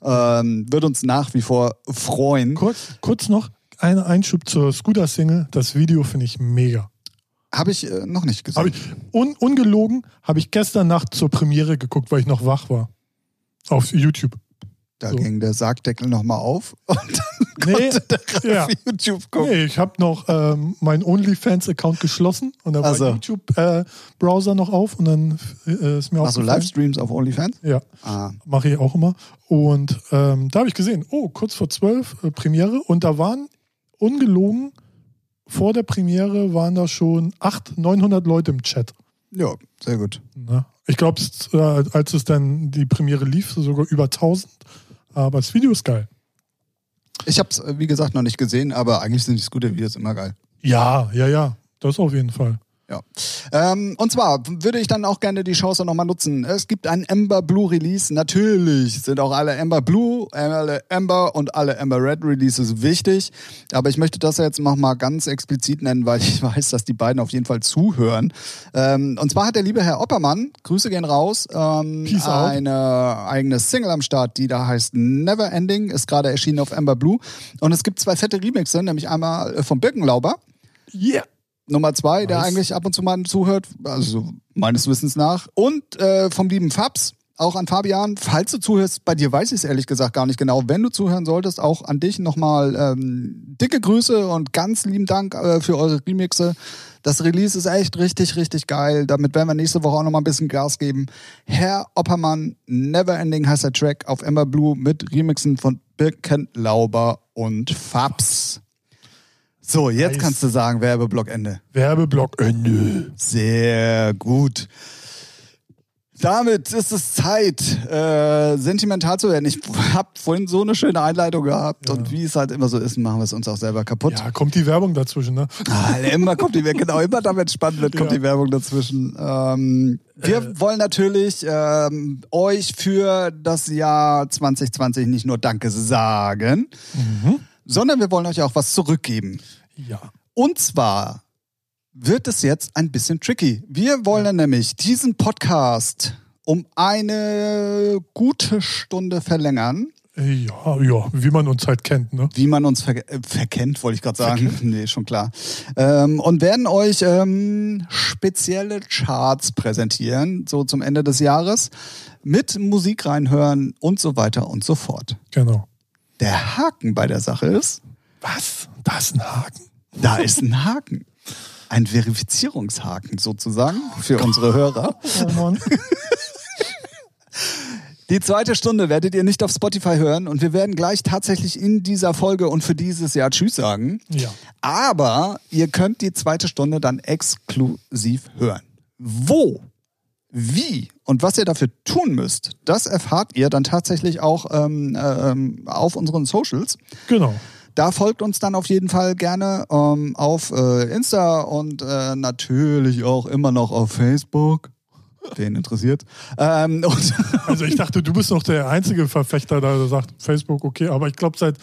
Ähm, wird uns nach wie vor freuen. Kurz, kurz noch ein Einschub zur Scooter-Single. Das Video finde ich mega. Habe ich äh, noch nicht gesehen. Hab ich, un, ungelogen habe ich gestern Nacht zur Premiere geguckt, weil ich noch wach war. Auf YouTube. da so. ging der Sargdeckel nochmal auf *laughs* und dann Nee, *laughs* ja. YouTube gucken. Nee, ich habe noch ähm, meinen OnlyFans-Account geschlossen und dann Ach war. YouTube-Browser noch auf und dann äh, ist mir du aufgefallen- Livestreams auf OnlyFans? Ja, Ah. mache ich auch immer. Und ähm, da habe ich gesehen, oh, kurz vor zwölf äh, Premiere und da waren ungelogen vor der Premiere waren da schon 800, 900 Leute im Chat. Ja, sehr gut. Ne? Ich glaube, äh, als es dann die Premiere lief, sogar über 1000. Aber das Video ist geil. Ich habe es, wie gesagt, noch nicht gesehen, aber eigentlich sind die Scooter-Videos immer geil. Ja, ja, ja. Das auf jeden Fall. Ja. Ähm, und zwar würde ich dann auch gerne die Chance nochmal nutzen. Es gibt ein Ember Blue Release. Natürlich sind auch alle Ember Blue, alle Ember und alle Ember Red Releases wichtig. Aber ich möchte das jetzt nochmal ganz explizit nennen, weil ich *laughs* weiß, dass die beiden auf jeden Fall zuhören. Ähm, und zwar hat der liebe Herr Oppermann, Grüße gehen raus, ähm, Peace out. eine eigene Single am Start, die da heißt Never Ending, ist gerade erschienen auf Ember Blue. Und es gibt zwei fette Remixe, nämlich einmal äh, vom Birkenlauber. Yeah. Nummer zwei, der Nice. eigentlich ab und zu mal zuhört, also meines Wissens nach. Und äh, vom lieben Fabs, auch an Fabian. Falls du zuhörst, bei dir weiß ich es ehrlich gesagt gar nicht genau. Wenn du zuhören solltest, auch an dich nochmal ähm, dicke Grüße und ganz lieben Dank äh, für eure Remixe. Das Release ist echt richtig, richtig geil. Damit werden wir nächste Woche auch nochmal ein bisschen Gas geben. Herr Oppermann, Neverending heißt der Track auf Ember Blue mit Remixen von Birkenlauber und Fabs. So, jetzt Nice. kannst du sagen, Werbeblock Ende. Werbeblock Ende. Sehr gut. Damit ist es Zeit, äh, sentimental zu werden. Ich habe vorhin so eine schöne Einleitung gehabt und wie es halt immer so ist, machen wir es uns auch selber kaputt. Ja, kommt die Werbung dazwischen, ne? Ah, immer kommt die genau immer damit spannend wird, kommt Ja. die Werbung dazwischen. Ähm, wir wollen natürlich ähm, euch für das Jahr 2020 nicht nur Danke sagen, sondern wir wollen euch auch was zurückgeben. Ja. Und zwar wird es jetzt ein bisschen tricky. Wir wollen nämlich diesen Podcast um eine gute Stunde verlängern, Ja, ja, wie man uns halt kennt, ne? wie man uns ver äh, verkennt, wollte ich gerade sagen. *laughs* Nee, schon klar. Ähm, und werden euch ähm, spezielle Charts präsentieren, so zum Ende des Jahres, mit Musik reinhören und so weiter und so fort. Genau. Der Haken bei der Sache ist, Was? Da ist ein Haken. Da ist ein Haken. Ein Verifizierungshaken sozusagen für unsere Hörer. Oh. Die zweite Stunde werdet ihr nicht auf Spotify hören und wir werden gleich tatsächlich in dieser Folge und für dieses Jahr Tschüss sagen. Ja. Aber ihr könnt die zweite Stunde dann exklusiv hören. Wo, wie und was ihr dafür tun müsst, das erfahrt ihr dann tatsächlich auch ähm, ähm, auf unseren Socials. Genau. Da folgt uns dann auf jeden Fall gerne ähm, auf äh, Insta und äh, natürlich auch immer noch auf Facebook. Wen interessiert? Ähm, Also ich dachte, du bist noch der einzige Verfechter, der sagt Facebook, okay, aber ich glaube seit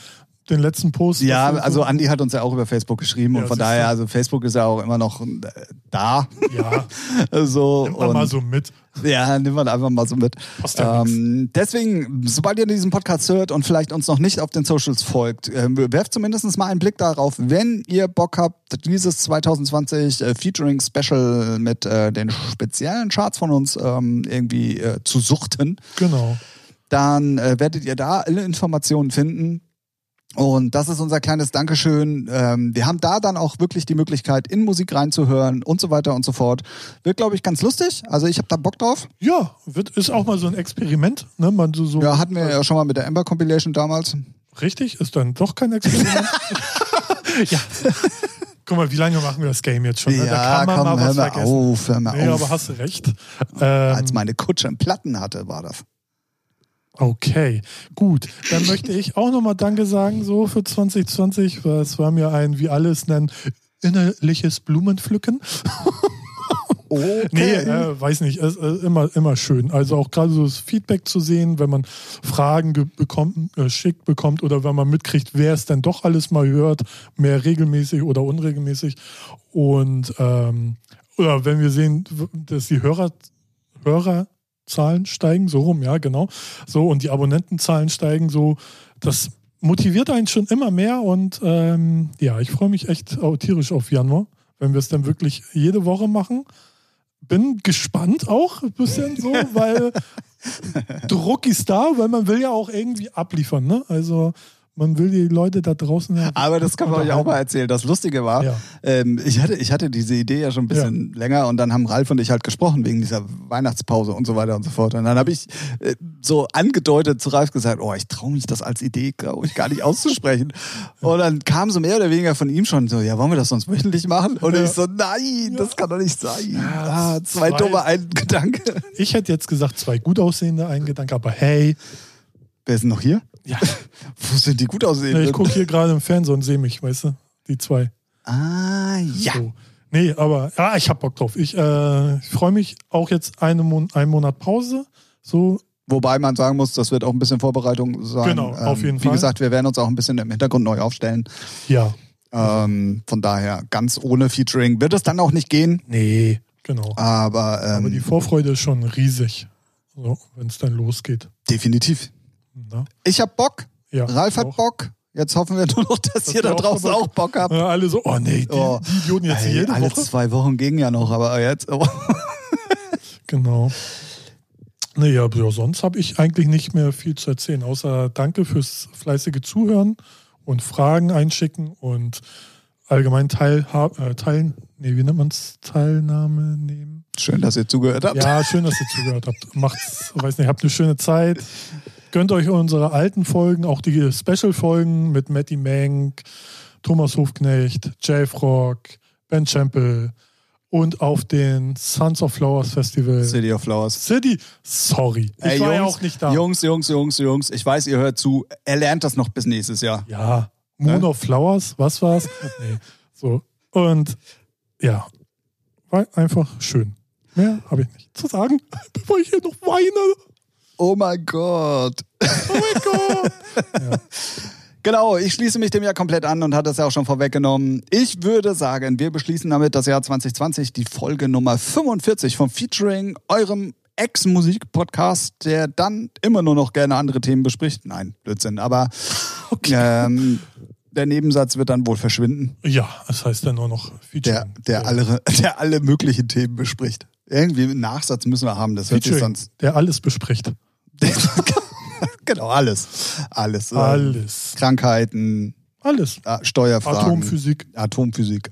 den letzten Post. Ja, also so- Andi hat uns ja auch über Facebook geschrieben Ja, und von daher, also Facebook ist ja auch immer noch äh, da. Ja, *laughs* so, nimmt man und- mal so mit. Ja, nehmen wir einfach mal so mit. Passt ja ähm, deswegen, sobald ihr diesen Podcast hört und vielleicht uns noch nicht auf den Socials folgt, äh, werft zumindest mal einen Blick darauf, wenn ihr Bock habt, dieses 2020 äh, Featuring Special mit äh, den speziellen Charts von uns ähm, irgendwie äh, zu suchten, Genau. dann äh, werdet ihr da alle Informationen finden. Und das ist unser kleines Dankeschön. Ähm, wir haben da dann auch wirklich die Möglichkeit, in Musik reinzuhören und so weiter und so fort. Wird, glaube ich, ganz lustig. Also ich habe da Bock drauf. Ja, wird, ist auch mal so ein Experiment. Ne? Man so, so Ja, hatten wir ja schon mal mit der Ember Compilation damals. Richtig, ist dann doch kein Experiment. *laughs* ja. Guck mal, wie lange machen wir das Game jetzt schon? ne? da kann man mal hör mal vergessen. auf, hör mal Nee, auf. aber hast du recht. Ähm, Als meine Kutsche einen Platten hatte, war das. Okay, gut. Dann möchte ich auch nochmal Danke sagen, so für 2020. weil Es war mir ein, wie alle es nennen, innerliches Blumenpflücken. *laughs* Okay. Nee, äh, weiß nicht, ist äh, immer, immer schön. Also auch gerade so das Feedback zu sehen, wenn man Fragen ge- bekommt, äh, schickt bekommt oder wenn man mitkriegt, wer es denn doch alles mal hört, mehr regelmäßig oder unregelmäßig. Und ähm, oder wenn wir sehen, dass die Hörer, Hörerzahlen steigen, so rum, ja, genau. So, und die Abonnentenzahlen steigen so, das motiviert einen schon immer mehr und ähm, ja, ich freue mich echt tierisch auf Januar, wenn wir es dann wirklich jede Woche machen bin gespannt auch ein bisschen so, weil *laughs* Druck ist da, weil man will ja auch irgendwie abliefern, ne? Also man will die Leute da draußen ja Aber das kann man euch auch mal erzählen. Das Lustige war, Ja. ähm, ich, hatte, ich hatte diese Idee ja schon ein bisschen länger und dann haben Ralf und ich halt gesprochen wegen dieser Weihnachtspause und so weiter und so fort. Und dann habe ich äh, so angedeutet zu Ralf gesagt, oh, ich traue mich das als Idee, glaube ich, gar nicht auszusprechen. Und dann kam so mehr oder weniger von ihm schon so, ja, wollen wir das sonst wöchentlich machen? Und Ja. ich so, nein, das kann doch nicht sein. Ja, ah, zwei zwei- dumme ein Gedanke. Ich hätte jetzt gesagt, zwei gut aussehende, ein Gedanke, aber hey, Wer ist denn noch hier? Ja, *laughs* Wo sind die gut aussehenden? ich gucke hier gerade im Fernsehen und sehe mich, weißt du, die zwei. Ah, ja. So. Nee, aber ja, ich hab Bock drauf. Ich, äh, ich freue mich auch jetzt eine Mon einen Monat Pause. So, Wobei man sagen muss, das wird auch ein bisschen Vorbereitung sein. Ähm, Genau, auf jeden Wie Fall. gesagt, wir werden uns auch ein bisschen im Hintergrund neu aufstellen. ja. Ähm, von daher, ganz ohne Featuring wird es dann auch nicht gehen. Nee, genau. Aber, ähm, aber die Vorfreude ist schon riesig, so, wenn es dann losgeht. definitiv. Na? Ich hab Bock. Ja, Ralf hat auch. Bock. Jetzt hoffen wir nur noch, dass, ihr ihr da draußen auch Bock habt. Ja, alle so, oh nee, die, Oh. die Idioten jetzt Ey, jede alle Woche. zwei Wochen gingen ja noch, aber jetzt. Oh. *laughs* Genau. Nee, aber ja, sonst habe ich eigentlich nicht mehr viel zu erzählen, außer danke fürs fleißige Zuhören und Fragen einschicken und allgemein teil, äh, teilen, nee, wie nennt man es? Teilnahme nehmen. Schön, dass ihr zugehört habt. Ja, schön, dass ihr zugehört habt. *laughs* Macht's, weiß nicht, habt eine schöne Zeit. Gönnt euch unsere alten Folgen, auch die Special-Folgen mit Matty Mank, Thomas Hofknecht, Jay Rock, Ben Champel und auf den Sons of Flowers Festival. City of Flowers. City, sorry. Ich Ey, war ja Jungs, auch nicht da. Jungs, Jungs, Jungs, Jungs, ich weiß, ihr hört zu. Er lernt das noch bis nächstes Jahr. Ja, Moon Hä? of Flowers, was war's? *laughs* nee, so. Und ja, war einfach schön. Mehr habe ich nicht zu sagen, *laughs* bevor ich hier noch weine. Oh mein Gott. Oh mein Gott. *laughs* ja. Genau, ich schließe mich dem ja komplett an und hatte es ja auch schon vorweggenommen. Ich würde sagen, wir beschließen damit das Jahr 2020, die Folge Nummer 45 vom Featuring, eurem Ex-Musik-Podcast, der dann immer nur noch gerne andere Themen bespricht. Nein, Blödsinn, aber ähm, der Nebensatz wird dann wohl verschwinden, ja, das heißt ja nur noch der, Featuring. der, So. alle, *laughs* der alle möglichen Themen bespricht. Irgendwie einen Nachsatz müssen wir haben, das hört sich Featuring, sonst. der alles bespricht. *laughs* genau, alles. Alles. äh, Alles. Krankheiten, Alles. äh, Steuerfragen. Atomphysik, Atomphysik,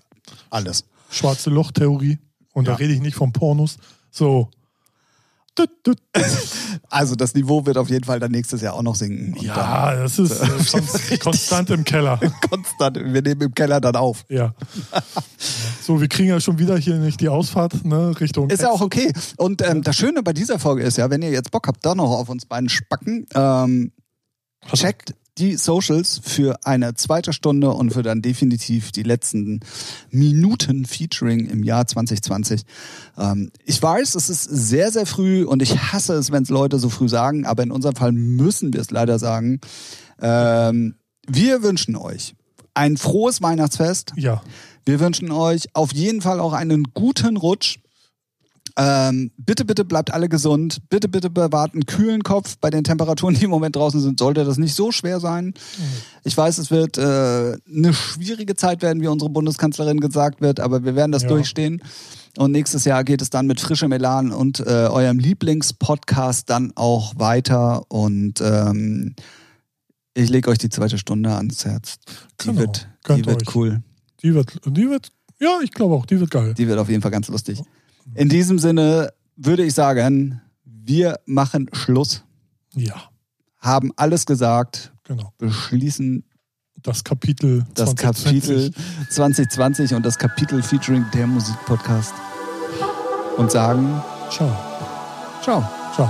alles. schwarze Lochtheorie. Und Ja. da rede ich nicht von Pornos. So. Also das Niveau wird auf jeden Fall dann nächstes Jahr auch noch sinken. Und Ja, das ist *laughs* äh, kon- *laughs* konstant im Keller. *laughs* konstant, wir nehmen im Keller dann auf. Ja. So, wir kriegen ja schon wieder hier nicht die Ausfahrt, ne, Richtung. Ist ja auch okay. Und ähm, das Schöne bei dieser Folge ist ja, wenn ihr jetzt Bock habt, da noch auf uns beiden spacken, ähm, checkt die Socials für eine zweite Stunde und für dann definitiv die letzten Minuten Featuring im Jahr 2020. Ähm, ich weiß, es ist sehr, sehr früh und ich hasse es, wenn es Leute so früh sagen, aber in unserem Fall müssen wir es leider sagen. Ähm, wir wünschen euch ein frohes Weihnachtsfest. Ja. Wir wünschen euch auf jeden Fall auch einen guten Rutsch. Ähm, bitte, bitte bleibt alle gesund. Bitte, bitte bewahrt einen kühlen Kopf. Bei den Temperaturen, die im Moment draußen sind, sollte das nicht so schwer sein. Ich weiß, es wird äh, eine schwierige Zeit werden, wie unsere Bundeskanzlerin gesagt wird, aber wir werden das Ja. durchstehen. Und nächstes Jahr geht es dann mit frischem Elan und äh, eurem Lieblingspodcast dann auch weiter. Und ähm, ich lege euch die zweite Stunde ans Herz. Die Genau. wird, die Gönnt wird euch. cool. Die wird, die wird, ja, ich glaube auch, die wird geil. Die wird auf jeden Fall ganz lustig. In diesem Sinne würde ich sagen, wir machen Schluss, Ja, haben alles gesagt, genau. beschließen Das Kapitel das 2020. Kapitel 2020 und das Kapitel featuring der Musikpodcast und sagen Ciao. Ciao. Ciao.